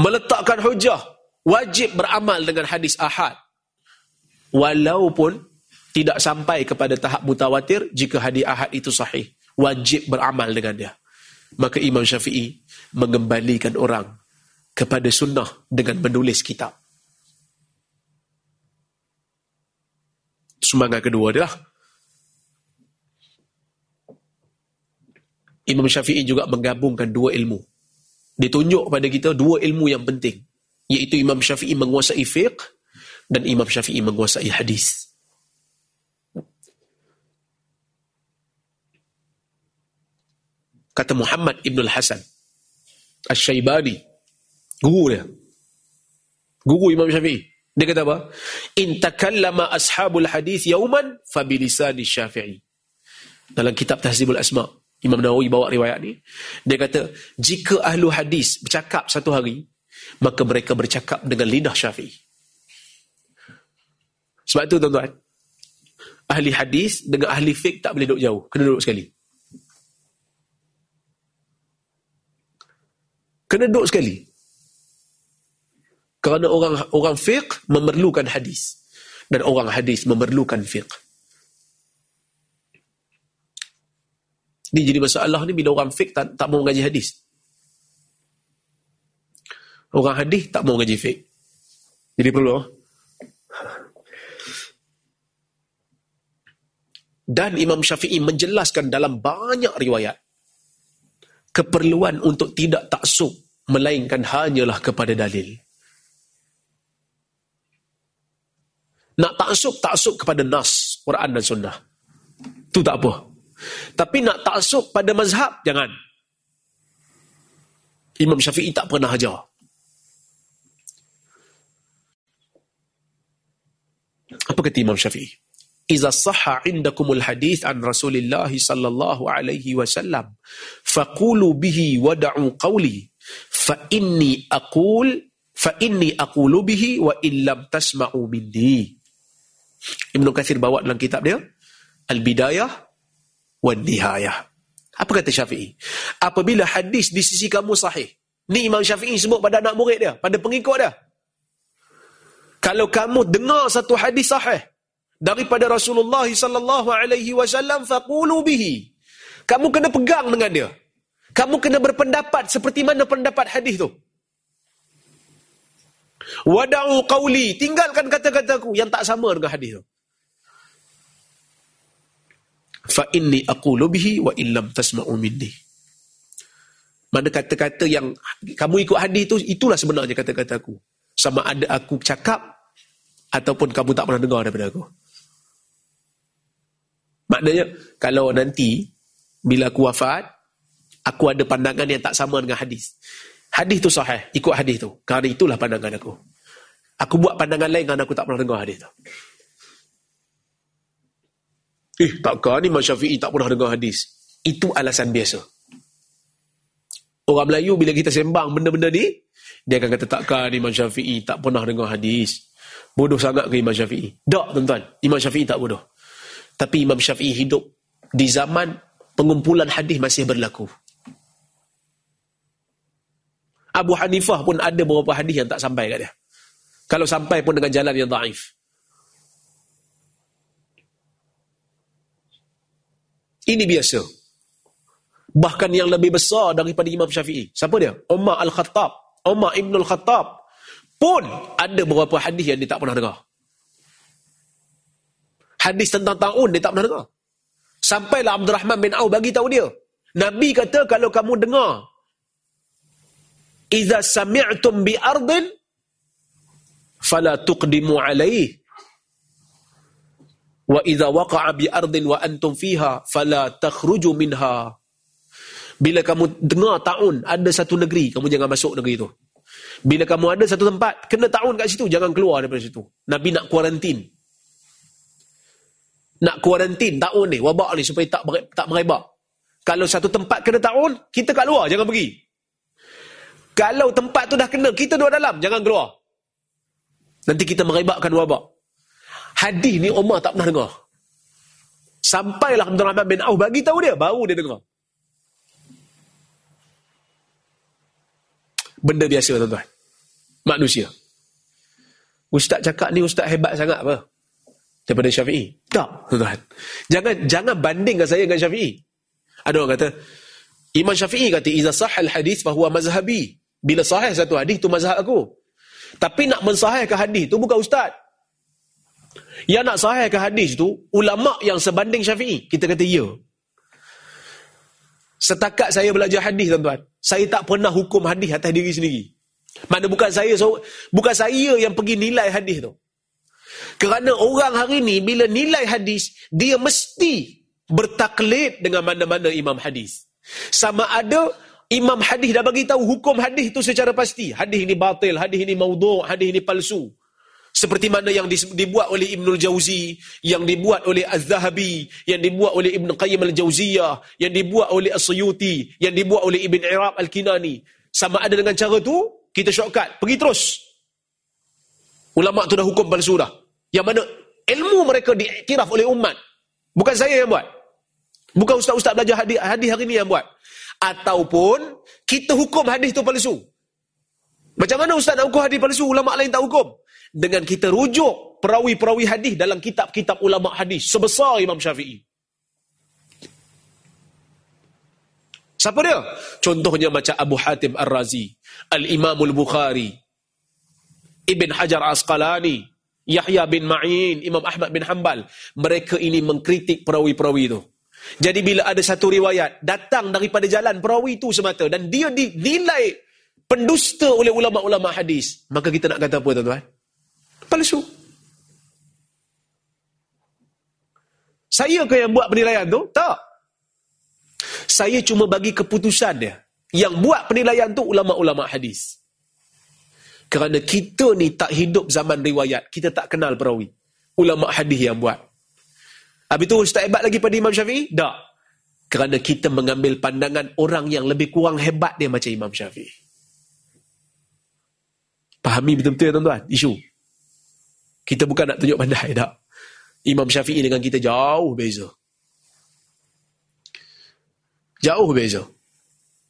Meletakkan hujah. Wajib beramal dengan hadis ahad. Walaupun tidak sampai kepada tahap mutawatir jika hadis ahad itu sahih. Wajib beramal dengan dia. Maka Imam Syafi'i mengembalikan orang kepada sunnah dengan menulis kitab. Semangat kedua adalah Imam Syafi'i juga menggabungkan dua ilmu. Ditunjuk pada kita dua ilmu yang penting iaitu Imam Syafi'i menguasai fiqh dan Imam Syafi'i menguasai hadis. Kata Muhammad Ibn Al-Hasan Al-Syaibani guru dia. Guru Imam Syafi'i. Dia kata apa? In takallama ashabul hadis yauman fabilisani syafi'i. Dalam kitab Tahzibul Asma' Imam Nawawi bawa riwayat ni. Dia kata, jika ahlu hadis bercakap satu hari, maka mereka bercakap dengan lidah syafi'i. Sebab itu tuan-tuan, ahli hadis dengan ahli fiqh tak boleh duduk jauh. Kena duduk sekali. Kena duduk sekali. Kerana orang orang fiqh memerlukan hadis. Dan orang hadis memerlukan fiqh. Ini jadi masalah ni bila orang fake tak, tak mau ngaji hadis. Orang hadis tak mau ngaji fake. Jadi perlu. Dan Imam Syafi'i menjelaskan dalam banyak riwayat keperluan untuk tidak taksub melainkan hanyalah kepada dalil. Nak taksub, taksub kepada nas, Quran dan sunnah. Itu tak apa. Tapi nak taksub pada mazhab, jangan. Imam Syafi'i tak pernah ajar. Apa kata Imam Syafi'i? Iza sahha indakumul hadith an Rasulillah sallallahu alaihi wasallam faqulu bihi wada'u qawli fa inni aqul fa inni aqulu bihi wa illam tasma'u minni. Ibn Kathir bawa dalam kitab dia Al-Bidayah wan nihayah. Apa kata Syafi'i? Apabila hadis di sisi kamu sahih. Ni Imam Syafi'i sebut pada anak murid dia, pada pengikut dia. Kalau kamu dengar satu hadis sahih daripada Rasulullah sallallahu alaihi wasallam faqulu bihi. Kamu kena pegang dengan dia. Kamu kena berpendapat seperti mana pendapat hadis tu. Wada'u qawli, tinggalkan kata-kataku yang tak sama dengan hadis tu fa inni aqulu bihi wa illam tasma'u minni mana kata-kata yang kamu ikut hadis itu itulah sebenarnya kata-kataku sama ada aku cakap Ataupun kamu tak pernah dengar daripada aku. Maknanya, kalau nanti, bila aku wafat, aku ada pandangan yang tak sama dengan hadis. Hadis tu sahih, ikut hadis tu. Kerana itulah pandangan aku. Aku buat pandangan lain kerana aku tak pernah dengar hadis tu. Eh, takkan Imam Syafi'i tak pernah dengar hadis. Itu alasan biasa. Orang Melayu bila kita sembang benda-benda ni, dia akan kata takkan Imam Syafi'i tak pernah dengar hadis. Bodoh sangat ke Imam Syafi'i? Tak, tuan-tuan. Imam Syafi'i tak bodoh. Tapi Imam Syafi'i hidup di zaman pengumpulan hadis masih berlaku. Abu Hanifah pun ada beberapa hadis yang tak sampai kat dia. Kalau sampai pun dengan jalan yang daif. Ini biasa. Bahkan yang lebih besar daripada Imam Syafi'i. Siapa dia? Umar Al-Khattab. Umar Ibn Al-Khattab. Pun ada beberapa hadis yang dia tak pernah dengar. Hadis tentang ta'un dia tak pernah dengar. Sampailah Abdul Rahman bin Auf bagi tahu dia. Nabi kata kalau kamu dengar Iza sami'tum bi ardin fala tuqdimu alaihi wa idza waqa'a bi ardin wa antum fiha fala takhruju minha. Bila kamu dengar taun ada satu negeri kamu jangan masuk negeri itu bila kamu ada satu tempat kena taun kat situ jangan keluar daripada situ. Nabi nak kuarantin. Nak kuarantin taun ni wabak ni supaya tak tak merebak kalau satu tempat kena taun kita kat luar jangan pergi. Kalau tempat tu dah kena kita duduk dalam jangan keluar. Nanti kita merebakkan wabak Hadis ni Umar tak pernah dengar. Sampailah Abdul Rahman bin Auf bagi tahu dia, baru dia dengar. Benda biasa tuan-tuan. Manusia. Ustaz cakap ni ustaz hebat sangat apa? Daripada Syafi'i. Tak, tuan-tuan. Jangan jangan bandingkan saya dengan Syafi'i. Ada orang kata, Imam Syafi'i kata, Iza sahal hadis fahuwa mazhabi. Bila sahih satu hadis, tu mazhab aku. Tapi nak mensahihkan hadis tu bukan ustaz. Yang nak sahihkan hadis tu, ulama yang sebanding syafi'i. Kita kata ya. Setakat saya belajar hadis tuan-tuan, saya tak pernah hukum hadis atas diri sendiri. Mana bukan saya so, bukan saya yang pergi nilai hadis tu. Kerana orang hari ni bila nilai hadis, dia mesti bertaklid dengan mana-mana imam hadis. Sama ada imam hadis dah bagi tahu hukum hadis tu secara pasti. Hadis ini batil, hadis ini maudhu', hadis ini palsu. Seperti mana yang dibuat oleh Ibnul Jauzi, yang dibuat oleh Az-Zahabi, yang dibuat oleh Ibn Qayyim Al-Jauziyah, yang dibuat oleh As-Suyuti, yang dibuat oleh Ibn Iraq Al-Kinani. Sama ada dengan cara tu, kita shortcut. Pergi terus. Ulama tu dah hukum palsu dah. Yang mana ilmu mereka diiktiraf oleh umat. Bukan saya yang buat. Bukan ustaz-ustaz belajar hadis hari ni yang buat. Ataupun kita hukum hadis tu palsu. Macam mana ustaz nak hukum hadis palsu, ulama lain tak hukum? Dengan kita rujuk perawi-perawi hadis dalam kitab-kitab ulama hadis sebesar Imam Syafi'i. Siapa dia? Contohnya macam Abu Hatim Ar-Razi, Al-Imam Al-Bukhari, Ibn Hajar Asqalani, Yahya bin Ma'in, Imam Ahmad bin Hanbal. Mereka ini mengkritik perawi-perawi itu. Jadi bila ada satu riwayat datang daripada jalan perawi itu semata dan dia dinilai pendusta oleh ulama-ulama hadis, maka kita nak kata apa tuan-tuan? Palsu. Saya ke yang buat penilaian tu? Tak. Saya cuma bagi keputusan dia. Yang buat penilaian tu ulama-ulama hadis. Kerana kita ni tak hidup zaman riwayat. Kita tak kenal perawi. Ulama hadis yang buat. Habis tu Ustaz hebat lagi pada Imam Syafi'i? Tak. Kerana kita mengambil pandangan orang yang lebih kurang hebat dia macam Imam Syafi'i. Fahami betul-betul ya tuan-tuan? Isu. Kita bukan nak tunjuk pandai tak. Imam Syafi'i dengan kita jauh beza. Jauh beza.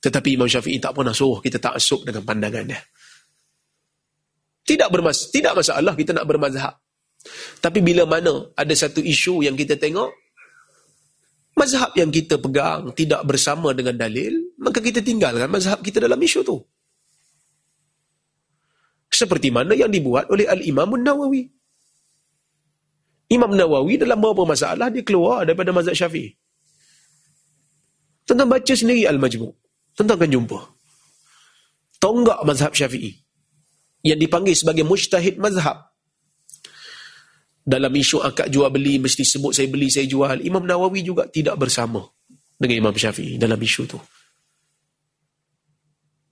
Tetapi Imam Syafi'i tak pernah suruh kita tak asuk dengan pandangan dia. Tidak bermas tidak masalah kita nak bermazhab. Tapi bila mana ada satu isu yang kita tengok mazhab yang kita pegang tidak bersama dengan dalil, maka kita tinggalkan mazhab kita dalam isu tu. Seperti mana yang dibuat oleh Al-Imam Nawawi. Imam Nawawi dalam beberapa masalah dia keluar daripada mazhab Syafi'i. Tentang baca sendiri Al-Majmu'. Tentang akan jumpa. Tonggak mazhab Syafi'i. Yang dipanggil sebagai mujtahid mazhab. dalam isu akad jual beli mesti sebut saya beli saya jual Imam Nawawi juga tidak bersama dengan Imam Syafi'i dalam isu tu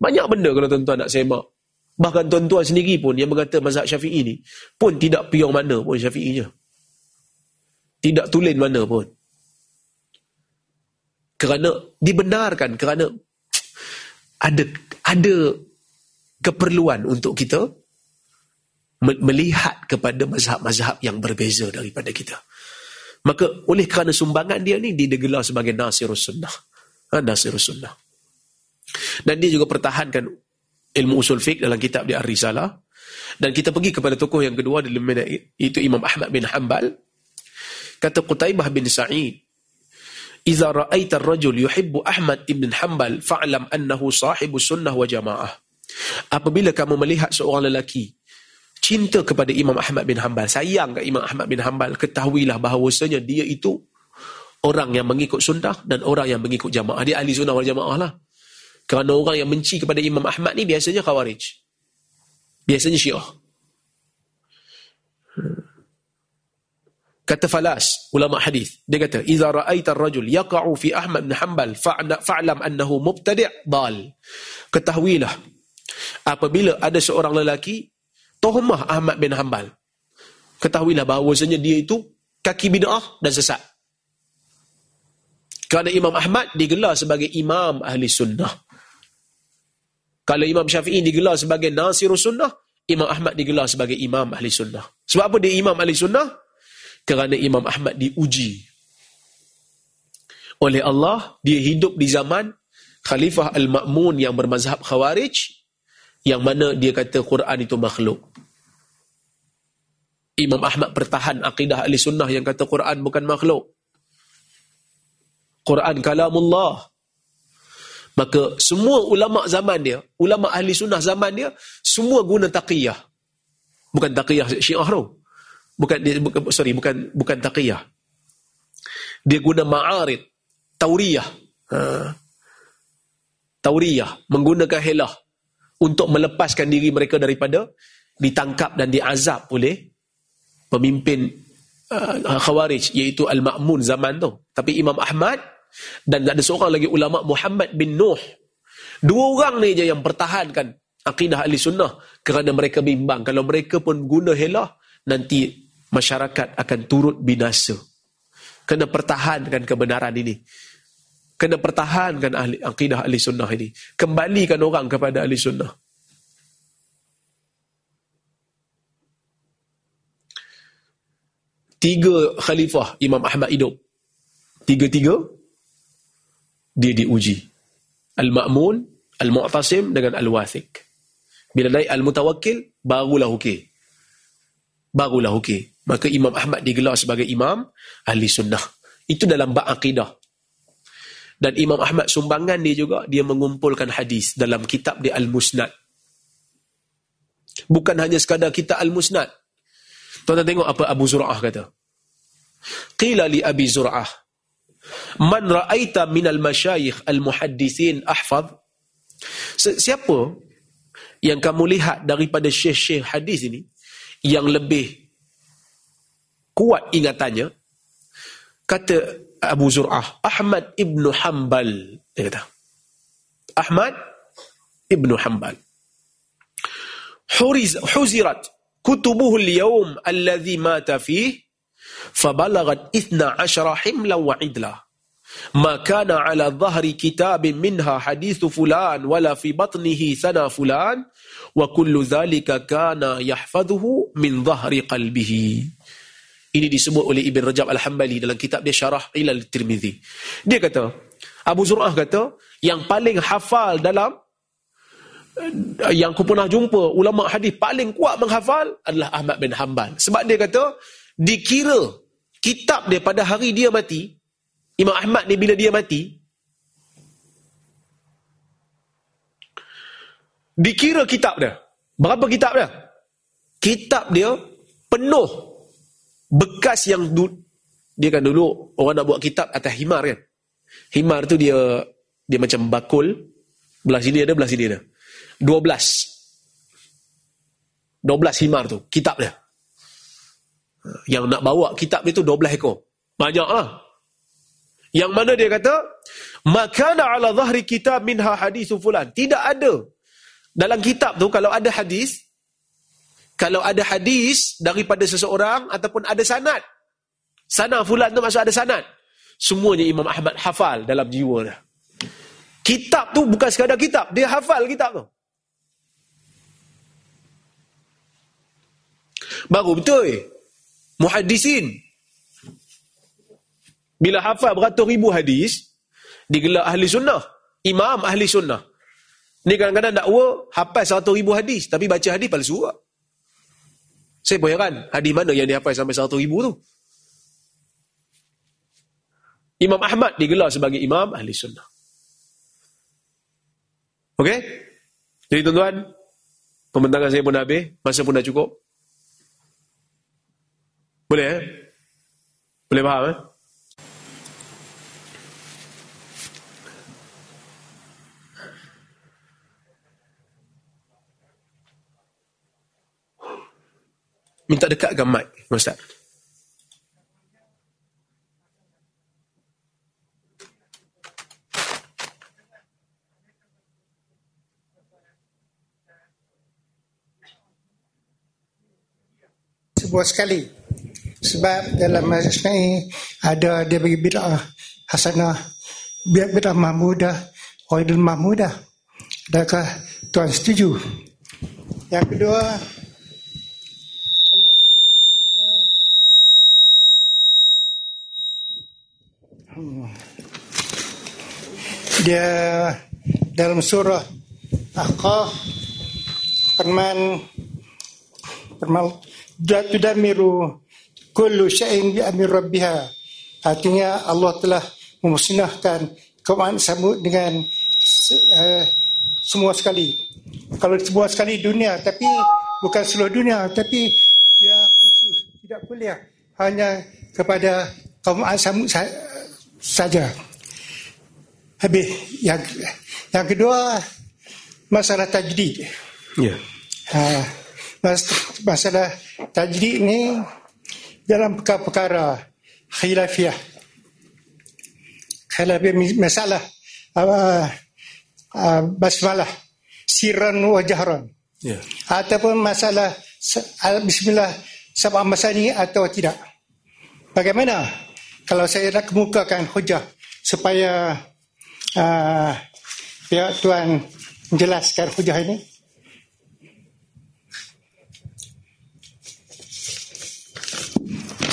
banyak benda kalau tuan-tuan nak semak bahkan tuan-tuan sendiri pun yang mengata mazhab Syafi'i ni pun tidak piong mana pun Syafi'inya tidak tulen mana pun kerana dibenarkan kerana ada ada keperluan untuk kita melihat kepada mazhab-mazhab yang berbeza daripada kita. Maka oleh kerana sumbangan dia ni, digelar sebagai Nasirus Sunnah. Ha, Nasirus Sunnah. Dan dia juga pertahankan ilmu usul fiqh dalam kitab dia Ar-Risalah. Dan kita pergi kepada tokoh yang kedua, itu Imam Ahmad bin Hanbal. Kata Qutaibah bin Sa'id, Iza ra'aita rajul yuhibbu Ahmad ibn Hanbal fa'lam annahu sahibu sunnah wa jamaah. Apabila kamu melihat seorang lelaki cinta kepada Imam Ahmad bin Hanbal, sayang ke Imam Ahmad bin Hanbal, ketahuilah bahawasanya dia itu orang yang mengikut sunnah dan orang yang mengikut jamaah. Dia ahli sunnah wal jamaah lah. Kerana orang yang benci kepada Imam Ahmad ni biasanya khawarij. Biasanya syiah. Kata Falas, ulama hadis, dia kata, "Idza ra'aita ar-rajul yaqa'u fi Ahmad bin Hanbal fa'lam annahu mubtadi' dal." Ketahuilah apabila ada seorang lelaki Tohmah Ahmad bin Hanbal. Ketahuilah bahawasanya dia itu kaki bid'ah dan sesat. Kerana Imam Ahmad digelar sebagai Imam Ahli Sunnah. Kalau Imam Syafi'i digelar sebagai Nasirul Sunnah, Imam Ahmad digelar sebagai Imam Ahli Sunnah. Sebab apa dia Imam Ahli Sunnah? Kerana Imam Ahmad diuji. Oleh Allah, dia hidup di zaman Khalifah Al-Ma'mun yang bermazhab Khawarij, yang mana dia kata Quran itu makhluk. Imam Ahmad pertahan akidah ahli sunnah yang kata Quran bukan makhluk. Quran kalamullah. Maka semua ulama zaman dia, ulama ahli sunnah zaman dia, semua guna taqiyah. Bukan taqiyah syiah tu. Bukan, bukan, sorry, bukan bukan taqiyah. Dia guna ma'arid, tauriyah. Ha. Tauriyah, menggunakan helah untuk melepaskan diri mereka daripada ditangkap dan diazab oleh pemimpin uh, Khawarij iaitu Al-Ma'mun zaman tu. Tapi Imam Ahmad dan ada seorang lagi ulama Muhammad bin Nuh. Dua orang ni je yang pertahankan akidah ahli sunnah kerana mereka bimbang. Kalau mereka pun guna helah, nanti masyarakat akan turut binasa. Kena pertahankan kebenaran ini. Kena pertahankan ahli, akidah ahli sunnah ini. Kembalikan orang kepada ahli sunnah. tiga khalifah Imam Ahmad hidup. Tiga-tiga dia diuji. Al-Ma'mun, Al-Mu'tasim dengan Al-Wathiq. Bila naik Al-Mutawakkil, barulah okey. Barulah okey. Maka Imam Ahmad digelar sebagai imam ahli sunnah. Itu dalam bab akidah. Dan Imam Ahmad sumbangan dia juga, dia mengumpulkan hadis dalam kitab dia Al-Musnad. Bukan hanya sekadar kitab Al-Musnad. Tuan-tuan tengok apa Abu Zur'ah kata. Qila li Abi Zur'ah. Man ra'aita minal masyayikh al-muhaddisin ahfad. Siapa yang kamu lihat daripada syekh-syekh hadis ini yang lebih kuat ingatannya kata Abu Zur'ah Ahmad ibn Hanbal. Dia kata Ahmad ibn Hanbal. Huriz, huzirat كتبه اليوم الذي مات فيه فبلغت إثنى عشر حملا وعدلا ما كان على ظهر كتاب منها حديث فلان ولا في بطنه ثنا فلان وكل ذلك كان يحفظه من ظهر قلبه Ini disebut oleh Ibn Rajab Al-Hambali dalam kitab dia Syarah Ilal Tirmidhi. Dia kata, Abu Zur'ah kata, yang paling hafal dalam yang aku pernah jumpa ulama hadis paling kuat menghafal adalah Ahmad bin Hanbal. Sebab dia kata dikira kitab dia pada hari dia mati, Imam Ahmad ni bila dia mati dikira kitab dia. Berapa kitab dia? Kitab dia penuh bekas yang du, dia kan dulu orang nak buat kitab atas himar kan. Himar tu dia dia macam bakul belah sini ada belah sini ada. 12. 12 himar tu, kitab dia. Yang nak bawa kitab itu 12 ekor. Banyak lah. Yang mana dia kata, Makana ala zahri kitab minha hadisu fulan. Tidak ada. Dalam kitab tu, kalau ada hadis, kalau ada hadis daripada seseorang ataupun ada sanad. Sanad fulan tu maksud ada sanad. Semuanya Imam Ahmad hafal dalam jiwa dia. Kitab tu bukan sekadar kitab. Dia hafal kitab tu. Baru betul. Muhadisin. Bila hafal beratus ribu hadis, digelar ahli sunnah. Imam ahli sunnah. Ni kadang-kadang dakwa hafal seratus ribu hadis. Tapi baca hadis palsu. Saya pun heran. Hadis mana yang dihafal sampai seratus ribu tu? Imam Ahmad digelar sebagai imam ahli sunnah. Okey? Jadi tuan-tuan, pembentangan saya pun dah habis, masa pun dah cukup. Boleh eh? Boleh faham eh? Minta dekatkan mic, Ustaz. sebuah sekali. Sebab dalam majlis ni ada dia bagi bid'ah hasanah. Biar bid'ah mahmudah qaidul mahmudah. Adakah tuan setuju? Yang kedua dia dalam surah Ahqaf firman firman tudamiru kullu syai'in bi amri rabbiha. Artinya Allah telah memusnahkan kaum samud dengan uh, semua sekali. Kalau semua sekali dunia tapi bukan seluruh dunia tapi dia khusus tidak kuliah hanya kepada kaum samud saja habis. Yang yang kedua masalah tajdid ya. Yeah. uh, masalah tajdid ni dalam perkara-perkara khilafiyah. Khilafiyah masalah uh, uh, basmalah sirran wa jahran. Yeah. ataupun masalah bismillah sabah masani atau tidak. Bagaimana? Kalau saya nak kemukakan hujah supaya uh, pihak tuan menjelaskan hujah ini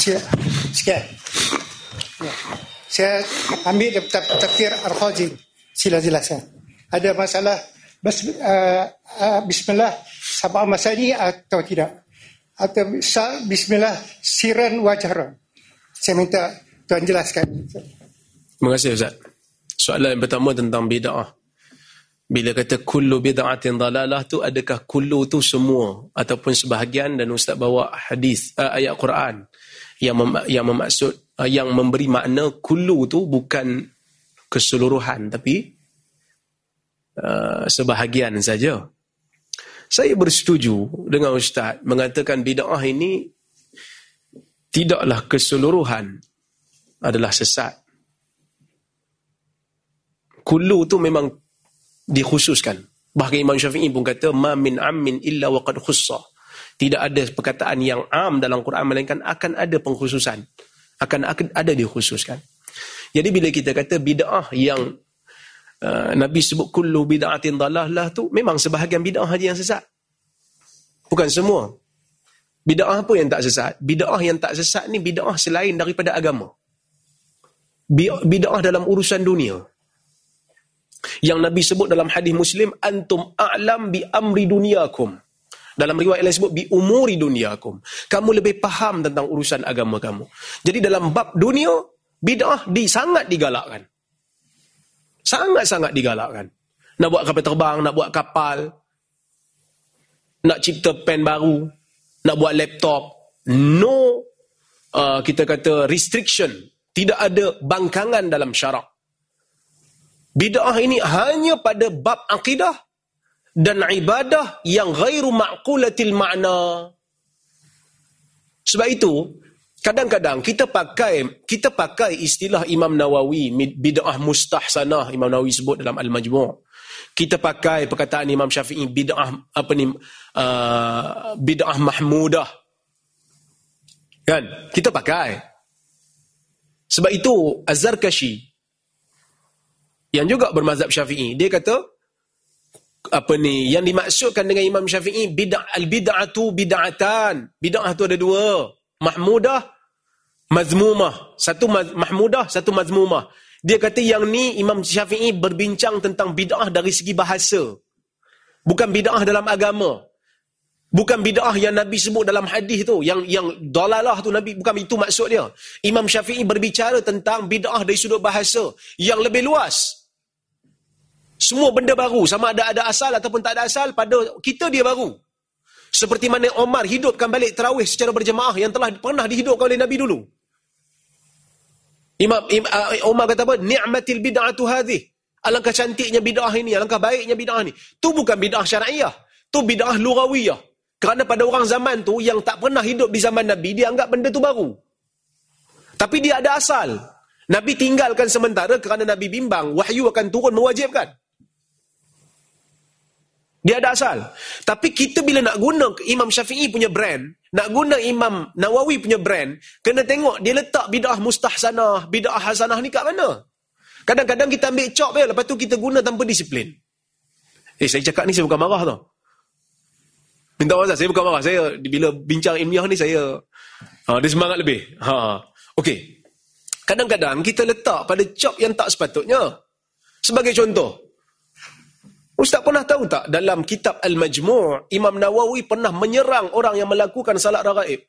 sikit. sikit. Ya. Saya ambil tafsir Al-Khazi. Sila jelaskan. Ada masalah bas, uh, uh, Bismillah sabah masani atau tidak? Atau Bismillah siran wajaran? Saya minta Tuan jelaskan. Terima kasih Ustaz. Soalan yang pertama tentang bid'ah. Bila kata kullu bid'atin dalalah tu adakah kullu tu semua ataupun sebahagian dan ustaz bawa hadis uh, ayat Quran yang mem, yang memaksud uh, yang memberi makna kullu tu bukan keseluruhan tapi uh, sebahagian saja. Saya bersetuju dengan ustaz mengatakan bid'ah ini tidaklah keseluruhan adalah sesat. Kullu tu memang dikhususkan. Bahkan Imam Syafi'i pun kata ma min ammin illa waqad khussa. Tidak ada perkataan yang am dalam Quran melainkan akan ada pengkhususan. Akan ada dikhususkan. Jadi bila kita kata bid'ah yang uh, Nabi sebut kullu bid'atin dalalah tu memang sebahagian bid'ah saja yang sesat. Bukan semua. Bid'ah apa yang tak sesat? Bid'ah yang tak sesat ni bid'ah selain daripada agama. Bid'ah dalam urusan dunia yang Nabi sebut dalam hadis Muslim antum a'lam bi amri dunyakum dalam riwayat lain sebut bi umuri dunyakum. Kamu lebih faham tentang urusan agama kamu. Jadi dalam bab dunia bid'ah di sangat digalakkan. Sangat-sangat digalakkan. Nak buat kapal terbang, nak buat kapal, nak cipta pen baru, nak buat laptop, no uh, kita kata restriction, tidak ada bangkangan dalam syarak. Bid'ah ini hanya pada bab akidah dan ibadah yang ghairu ma'qulatil ma'na. Sebab itu, kadang-kadang kita pakai kita pakai istilah Imam Nawawi bid'ah mustahsanah Imam Nawawi sebut dalam Al-Majmu' kita pakai perkataan Imam Syafi'i bid'ah apa ni uh, bid'ah mahmudah. Kan? Kita pakai. Sebab itu Az-Zarkashi yang juga bermazhab Syafi'i dia kata apa ni yang dimaksudkan dengan Imam Syafi'i bid'ah al-bid'atu bid'atan bid'ah tu ada dua mahmudah mazmumah. Satu mahmudah, satu mazmumah. Dia kata yang ni Imam Syafi'i berbincang tentang bid'ah dari segi bahasa. Bukan bid'ah dalam agama. Bukan bid'ah yang Nabi sebut dalam hadis tu. Yang yang dalalah tu Nabi, bukan itu maksud dia. Imam Syafi'i berbicara tentang bid'ah dari sudut bahasa. Yang lebih luas. Semua benda baru. Sama ada ada asal ataupun tak ada asal. Pada kita dia baru. Seperti mana Omar hidupkan balik terawih secara berjemaah yang telah pernah dihidupkan oleh Nabi dulu. Imam, Imam uh, Umar kata apa? Ni'matil bid'atu hadhi. Alangkah cantiknya bid'ah ini, alangkah baiknya bid'ah ini. Tu bukan bid'ah syar'iyah. Tu bid'ah lughawiyah. Kerana pada orang zaman tu yang tak pernah hidup di zaman Nabi, dia anggap benda tu baru. Tapi dia ada asal. Nabi tinggalkan sementara kerana Nabi bimbang, wahyu akan turun mewajibkan. Dia ada asal. Tapi kita bila nak guna Imam Syafi'i punya brand, nak guna Imam Nawawi punya brand, kena tengok dia letak bid'ah mustahsanah, bid'ah hasanah ni kat mana. Kadang-kadang kita ambil cop je, lepas tu kita guna tanpa disiplin. Eh, saya cakap ni saya bukan marah tau. Minta maaf saya bukan marah. Saya bila bincang ilmiah ni saya ha, dia semangat lebih. Ha. Okey. Kadang-kadang kita letak pada cop yang tak sepatutnya. Sebagai contoh, Ustaz pernah tahu tak dalam kitab Al-Majmu' Imam Nawawi pernah menyerang orang yang melakukan salat ragaib.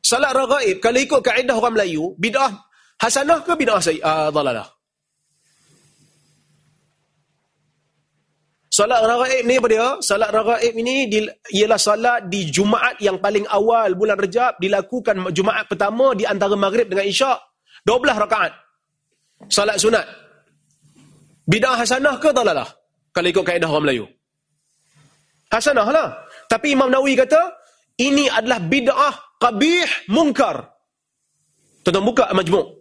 Salat ragaib kalau ikut kaedah orang Melayu, bid'ah hasanah ke bid'ah uh, dalalah? Salat ragaib ni apa dia? Salat ragaib ini ialah salat di Jumaat yang paling awal bulan Rejab dilakukan Jumaat pertama di antara Maghrib dengan Isyak. 12 rakaat. Salat sunat. Bid'ah hasanah ke dalalah? Kalau ikut kaedah orang Melayu. Hasanah lah. Tapi Imam Nawawi kata, ini adalah bid'ah qabih munkar. Tuan-tuan buka majmuk.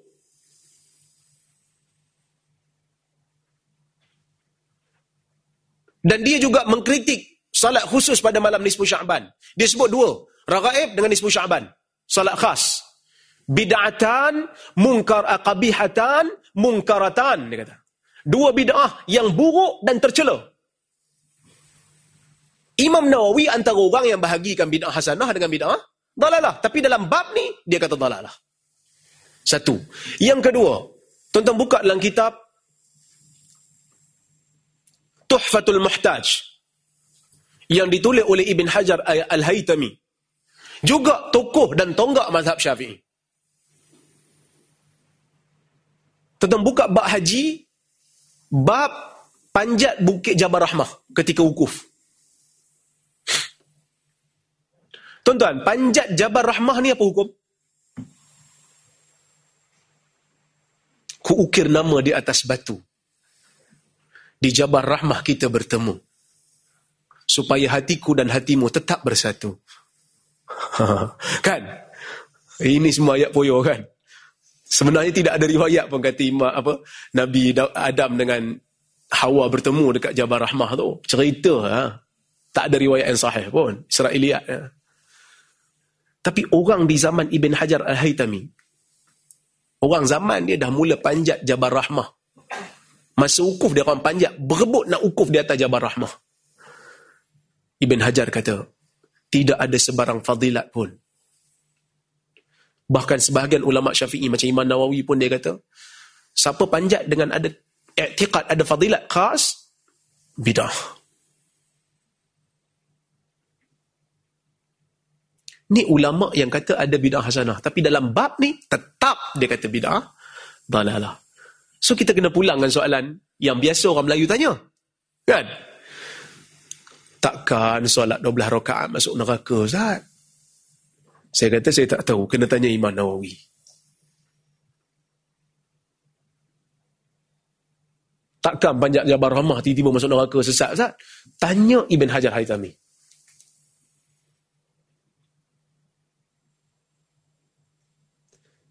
Dan dia juga mengkritik salat khusus pada malam nisfu Sya'ban. Dia sebut dua. Ragaib dengan nisfu Sya'ban. Salat khas. Bid'atan, munkar aqabihatan, munkaratan. Dia kata dua bid'ah yang buruk dan tercela. Imam Nawawi antara orang yang bahagikan bid'ah hasanah dengan bid'ah dalalah. Tapi dalam bab ni, dia kata dalalah. Satu. Yang kedua, tuan-tuan buka dalam kitab Tuhfatul Muhtaj yang ditulis oleh Ibn Hajar Al-Haytami. Juga tokoh dan tonggak mazhab syafi'i. Tuan-tuan buka bab haji bab panjat bukit Jabal Rahmah ketika wukuf. Tuan-tuan, panjat Jabal Rahmah ni apa hukum? Ku ukir nama di atas batu. Di Jabal Rahmah kita bertemu. Supaya hatiku dan hatimu tetap bersatu. kan? Ini semua ayat poyo kan? Sebenarnya tidak ada riwayat pun kata imam apa Nabi Adam dengan Hawa bertemu dekat Jabal Rahmah tu. Cerita ha. Tak ada riwayat yang sahih pun. Israiliyat. Ha. Tapi orang di zaman Ibn Hajar Al-Haytami. Orang zaman dia dah mula panjat Jabal Rahmah. Masa ukuf dia orang panjat. Berebut nak ukuf di atas Jabal Rahmah. Ibn Hajar kata. Tidak ada sebarang fadilat pun Bahkan sebahagian ulama syafi'i macam Imam Nawawi pun dia kata, siapa panjat dengan ada i'tiqad, ada fadilat khas, bidah. Ni ulama yang kata ada bidah hasanah. Tapi dalam bab ni, tetap dia kata bidah dalalah. So kita kena pulang dengan soalan yang biasa orang Melayu tanya. Kan? Takkan solat 12 rakaat masuk neraka, Ustaz? Saya kata saya tak tahu, kena tanya Imam Nawawi. Takkan banyak Jabar Rahmah tiba-tiba masuk neraka sesat, Ustaz? Tanya Ibn Hajar Haytami.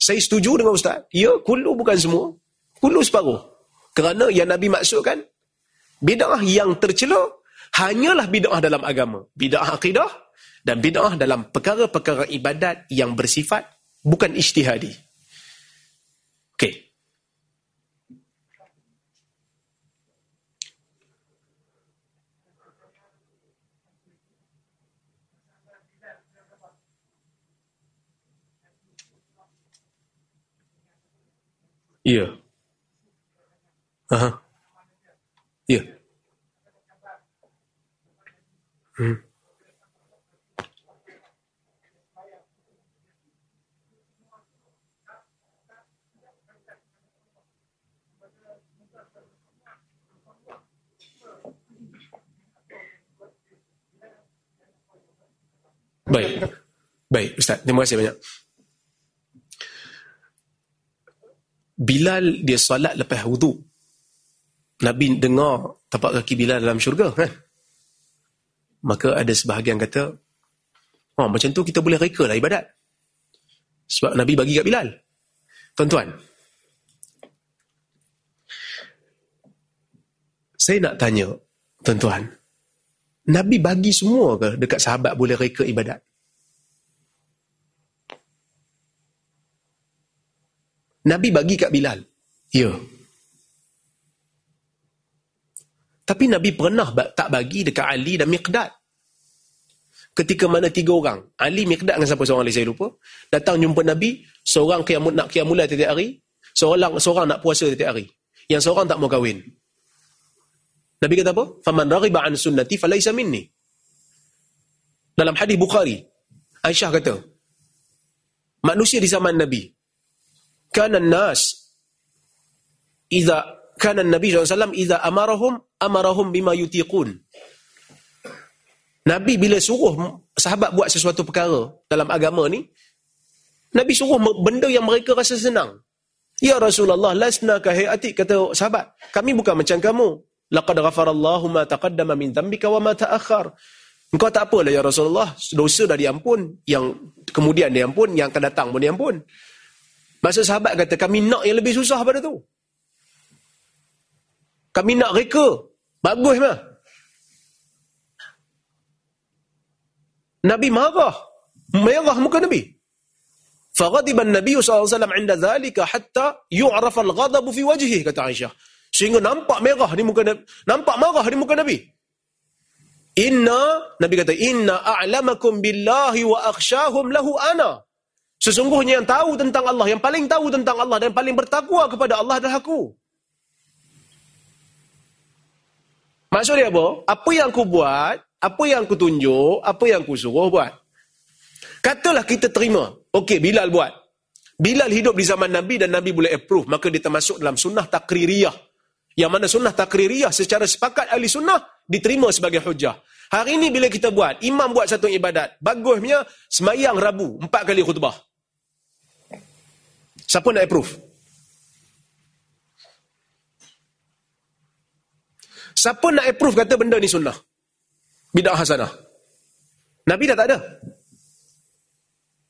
Saya setuju dengan Ustaz. Ya, kulu bukan semua. Kulu separuh. Kerana yang Nabi maksudkan, bid'ah yang tercela hanyalah bid'ah dalam agama. Bid'ah akidah dan bid'ah dalam perkara-perkara ibadat yang bersifat bukan ijtihadi. Okey. Ya. Aha. Ya. Hmm. Baik. Baik, Ustaz. Terima kasih banyak. Bilal dia salat lepas wudu. Nabi dengar tapak kaki Bilal dalam syurga kan? Maka ada sebahagian kata, oh, macam tu kita boleh reka lah ibadat. Sebab Nabi bagi kat Bilal. Tuan-tuan, saya nak tanya, tuan-tuan, Nabi bagi semua ke dekat sahabat boleh reka ibadat? Nabi bagi kat Bilal. Ya. Tapi Nabi pernah tak bagi dekat Ali dan Miqdad. Ketika mana tiga orang, Ali, Miqdad dengan siapa seorang lagi saya lupa, datang jumpa Nabi, seorang kiamut nak kiamulai tiap hari, seorang seorang nak puasa tiap hari. Yang seorang tak mau kahwin. Nabi kata apa? Faman raghiba an sunnati falaysa minni. Dalam hadis Bukhari, Aisyah kata, manusia di zaman Nabi, kana nas idza kana nabi SAW idza amarahum amarahum bima yutiqun Nabi bila suruh sahabat buat sesuatu perkara dalam agama ni Nabi suruh benda yang mereka rasa senang Ya Rasulullah lasna ka hayati kata sahabat kami bukan macam kamu laqad ghafarallahu ma taqaddama min dhanbika wa ma ta'akhkhar Engkau tak apalah ya Rasulullah dosa dah diampun yang kemudian diampun yang akan datang pun diampun Masa sahabat kata, kami nak yang lebih susah pada tu. Kami nak reka. Bagus mah. Nabi marah. Merah muka Nabi. فغضب النبي صلى الله عليه وسلم عند ذلك حتى يعرف الغضب في وجهه kata Aisyah sehingga nampak merah di muka Nabi nampak marah di muka Nabi inna Nabi kata inna a'lamakum billahi wa akhshahum lahu ana Sesungguhnya yang tahu tentang Allah, yang paling tahu tentang Allah dan paling bertakwa kepada Allah adalah aku. Maksudnya apa? Apa yang aku buat, apa yang aku tunjuk, apa yang aku suruh buat. Katalah kita terima. Okey, Bilal buat. Bilal hidup di zaman Nabi dan Nabi boleh approve. Maka dia termasuk dalam sunnah takririyah. Yang mana sunnah takririyah secara sepakat ahli sunnah diterima sebagai hujah. Hari ini bila kita buat, imam buat satu ibadat. Bagusnya semayang Rabu, empat kali khutbah. Siapa nak approve? Siapa nak approve kata benda ni sunnah? Bid'ah hasanah. Nabi dah tak ada.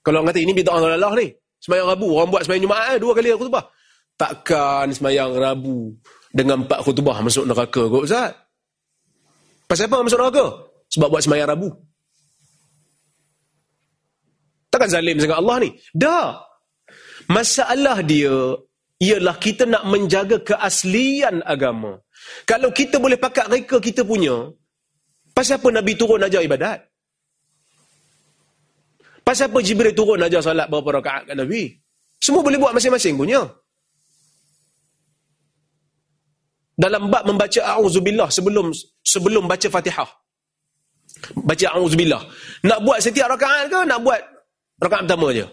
Kalau orang kata ini bid'ah Allah ni. Semayang Rabu, orang buat semayang Jumaat eh, dua kali khutbah. Takkan semayang Rabu dengan empat khutbah masuk neraka kot Ustaz? Pasal apa masuk neraka? Sebab buat semayang Rabu. Takkan zalim sangat Allah ni? Dah. Masalah dia ialah kita nak menjaga keaslian agama. Kalau kita boleh pakat reka kita punya, pasal apa Nabi turun ajar ibadat? Pasal apa Jibril turun ajar salat berapa rakaat kat Nabi? Semua boleh buat masing-masing punya. Dalam bab membaca a'udzubillah sebelum sebelum baca Fatihah. Baca a'udzubillah. Nak buat setiap rakaat ke nak buat rakaat pertama je?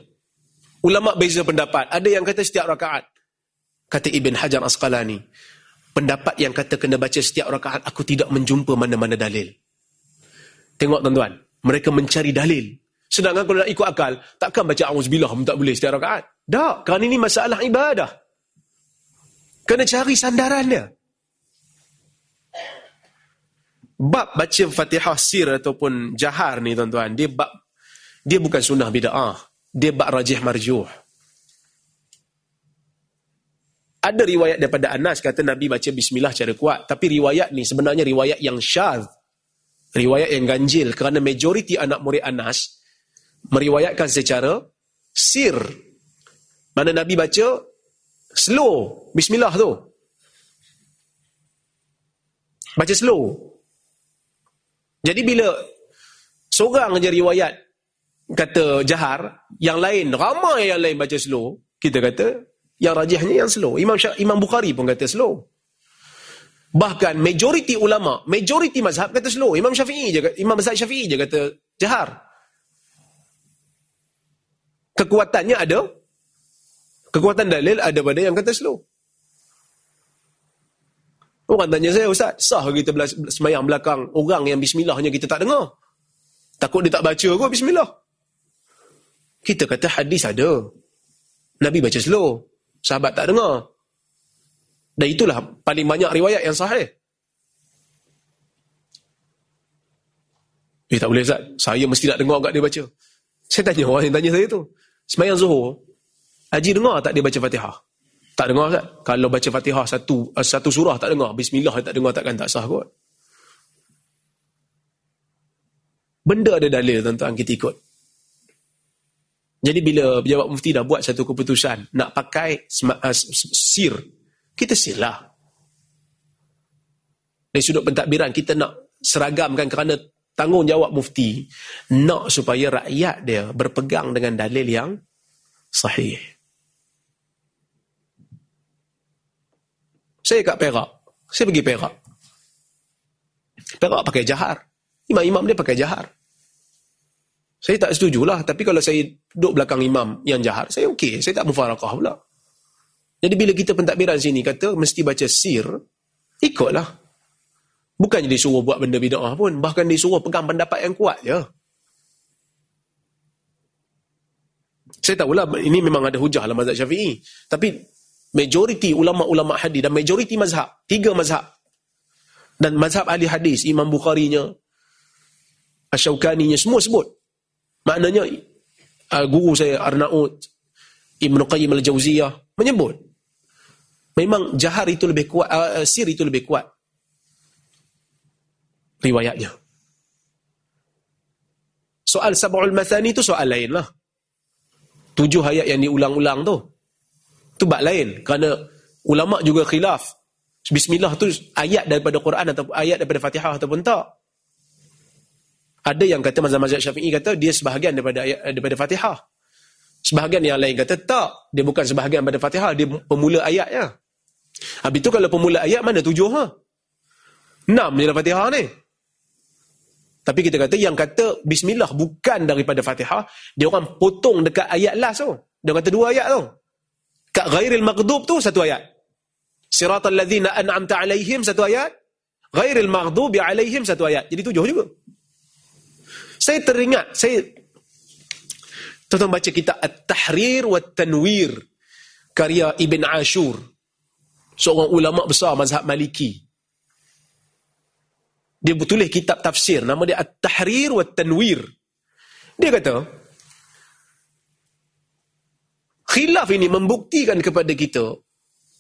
Ulama beza pendapat. Ada yang kata setiap rakaat. Kata Ibn Hajar Asqalani. Pendapat yang kata kena baca setiap rakaat, aku tidak menjumpa mana-mana dalil. Tengok tuan-tuan. Mereka mencari dalil. Sedangkan kalau nak ikut akal, takkan baca A'udzubillah pun tak boleh setiap rakaat. Tak, kerana ini masalah ibadah. Kena cari sandarannya. Bab baca Fatihah sir ataupun jahar ni tuan-tuan, dia bab dia bukan sunnah bid'ah dia bak rajih marjuh. Ada riwayat daripada Anas kata Nabi baca bismillah cara kuat. Tapi riwayat ni sebenarnya riwayat yang syaz. Riwayat yang ganjil. Kerana majoriti anak murid Anas meriwayatkan secara sir. Mana Nabi baca slow. Bismillah tu. Baca slow. Jadi bila seorang je riwayat kata jahar, yang lain, ramai yang lain baca slow, kita kata yang rajihnya yang slow. Imam Syah, Imam Bukhari pun kata slow. Bahkan majoriti ulama, majoriti mazhab kata slow. Imam Syafi'i je, Imam Mazhab Syafi'i je kata jahar. Kekuatannya ada. Kekuatan dalil ada pada yang kata slow. Orang tanya saya, Ustaz, sah kita semayang belakang orang yang bismillahnya kita tak dengar? Takut dia tak baca kot bismillah. Kita kata hadis ada. Nabi baca slow. Sahabat tak dengar. Dan itulah paling banyak riwayat yang sahih. Eh tak boleh Ustaz. Saya mesti nak dengar kat dia baca. Saya tanya orang yang tanya saya tu. Semayang Zuhur. Haji dengar tak dia baca Fatihah? Tak dengar Ustaz. Kalau baca Fatihah satu uh, satu surah tak dengar. Bismillah tak dengar takkan tak sah kot. Benda ada dalil tuan-tuan kita ikut. Jadi bila pejabat mufti dah buat satu keputusan nak pakai uh, sir, kita sirlah. Dari sudut pentadbiran kita nak seragamkan kerana tanggungjawab mufti nak supaya rakyat dia berpegang dengan dalil yang sahih. Saya kat Perak. Saya pergi Perak. Perak pakai jahar. Imam-imam dia pakai jahar. Saya tak setujulah. Tapi kalau saya duduk belakang imam yang jahat, saya okey. Saya tak mufarakah pula. Jadi bila kita pentadbiran sini kata mesti baca sir, ikutlah. Bukannya disuruh buat benda bid'ah pun. Bahkan disuruh pegang pendapat yang kuat je. Saya tahulah ini memang ada hujah dalam mazhab syafi'i. Tapi majoriti ulama-ulama hadis dan majoriti mazhab, tiga mazhab. Dan mazhab ahli hadis, Imam Bukharinya, Asyaukaninya, semua sebut. Maknanya uh, guru saya Arnaud Ibn Qayyim Al-Jauziyah menyebut memang jahar itu lebih kuat uh, sir itu lebih kuat riwayatnya. Soal Sab'ul Mathani itu soal lain lah. Tujuh ayat yang diulang-ulang tu. Itu bak lain. Kerana ulama' juga khilaf. Bismillah tu ayat daripada Quran atau ayat daripada Fatihah ataupun tak. Ada yang kata mazhab-mazhab Syafi'i kata dia sebahagian daripada ayat, daripada Fatihah. Sebahagian yang lain kata tak, dia bukan sebahagian daripada Fatihah, dia pemula ayatnya. Habis tu kalau pemula ayat mana tujuh ha? Enam je Fatihah ni. Tapi kita kata yang kata bismillah bukan daripada Fatihah, dia orang potong dekat ayat last tu. Dia kata dua ayat tu. Ghairil maghdub tu satu ayat. Siratal ladzina an'amta alaihim satu ayat. Ghairil maghdubi alaihim satu ayat. Jadi tujuh juga. Saya teringat, saya tuan-tuan baca kitab At-Tahrir wa Tanwir karya Ibn Ashur. Seorang ulama besar mazhab Maliki. Dia bertulis kitab tafsir nama dia At-Tahrir wa Tanwir. Dia kata khilaf ini membuktikan kepada kita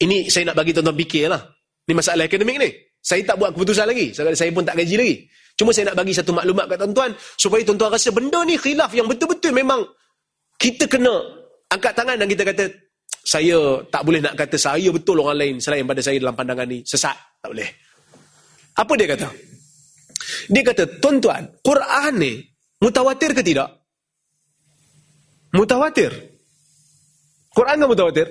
ini saya nak bagi tuan-tuan fikirlah. Ini masalah akademik ni. Saya tak buat keputusan lagi. Saya pun tak gaji lagi. Cuma saya nak bagi satu maklumat kat tuan-tuan supaya tuan-tuan rasa benda ni khilaf yang betul-betul memang kita kena angkat tangan dan kita kata saya tak boleh nak kata saya betul orang lain selain pada saya dalam pandangan ni sesat. Tak boleh. Apa dia kata? Dia kata, tuan-tuan, Quran ni mutawatir ke tidak? Mutawatir. Quran kan mutawatir?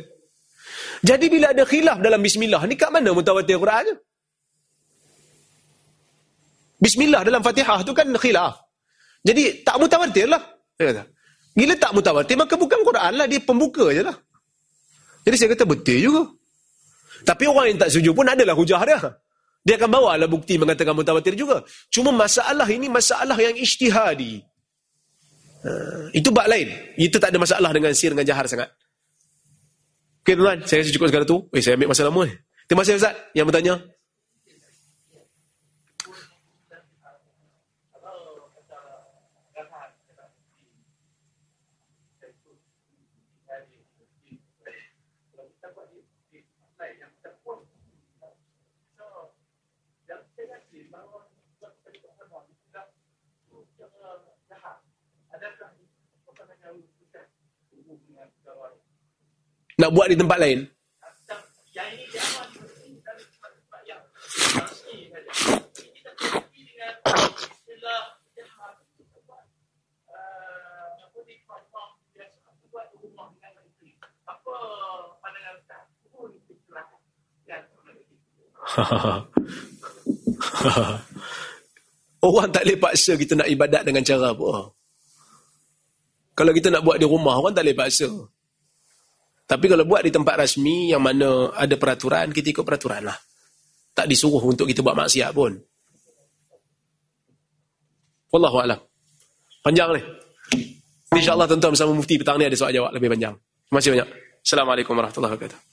Jadi bila ada khilaf dalam bismillah, ni kat mana mutawatir Quran Bismillah dalam Fatihah tu kan khilaf. Jadi tak mutawatir lah. Gila tak mutawatir maka bukan Quran lah. Dia pembuka je lah. Jadi saya kata betul juga. Tapi orang yang tak setuju pun adalah hujah dia. Dia akan bawa lah bukti mengatakan mutawatir juga. Cuma masalah ini masalah yang ijtihadi. Uh, itu bak lain. Itu tak ada masalah dengan sir dengan jahar sangat. Okay tuan, saya rasa cukup sekali tu. Eh, saya ambil masa lama ni. Terima kasih Ustaz yang bertanya. Nak buat di tempat lain. Orang tak boleh paksa kita nak ibadat dengan cara apa. Kalau kita nak buat di rumah, orang tak boleh paksa. Tapi kalau buat di tempat rasmi yang mana ada peraturan, kita ikut peraturan lah. Tak disuruh untuk kita buat maksiat pun. Wallahualam. Panjang ni. InsyaAllah tuan-tuan bersama mufti petang ni ada soal jawab lebih panjang. Terima kasih banyak. Assalamualaikum warahmatullahi wabarakatuh.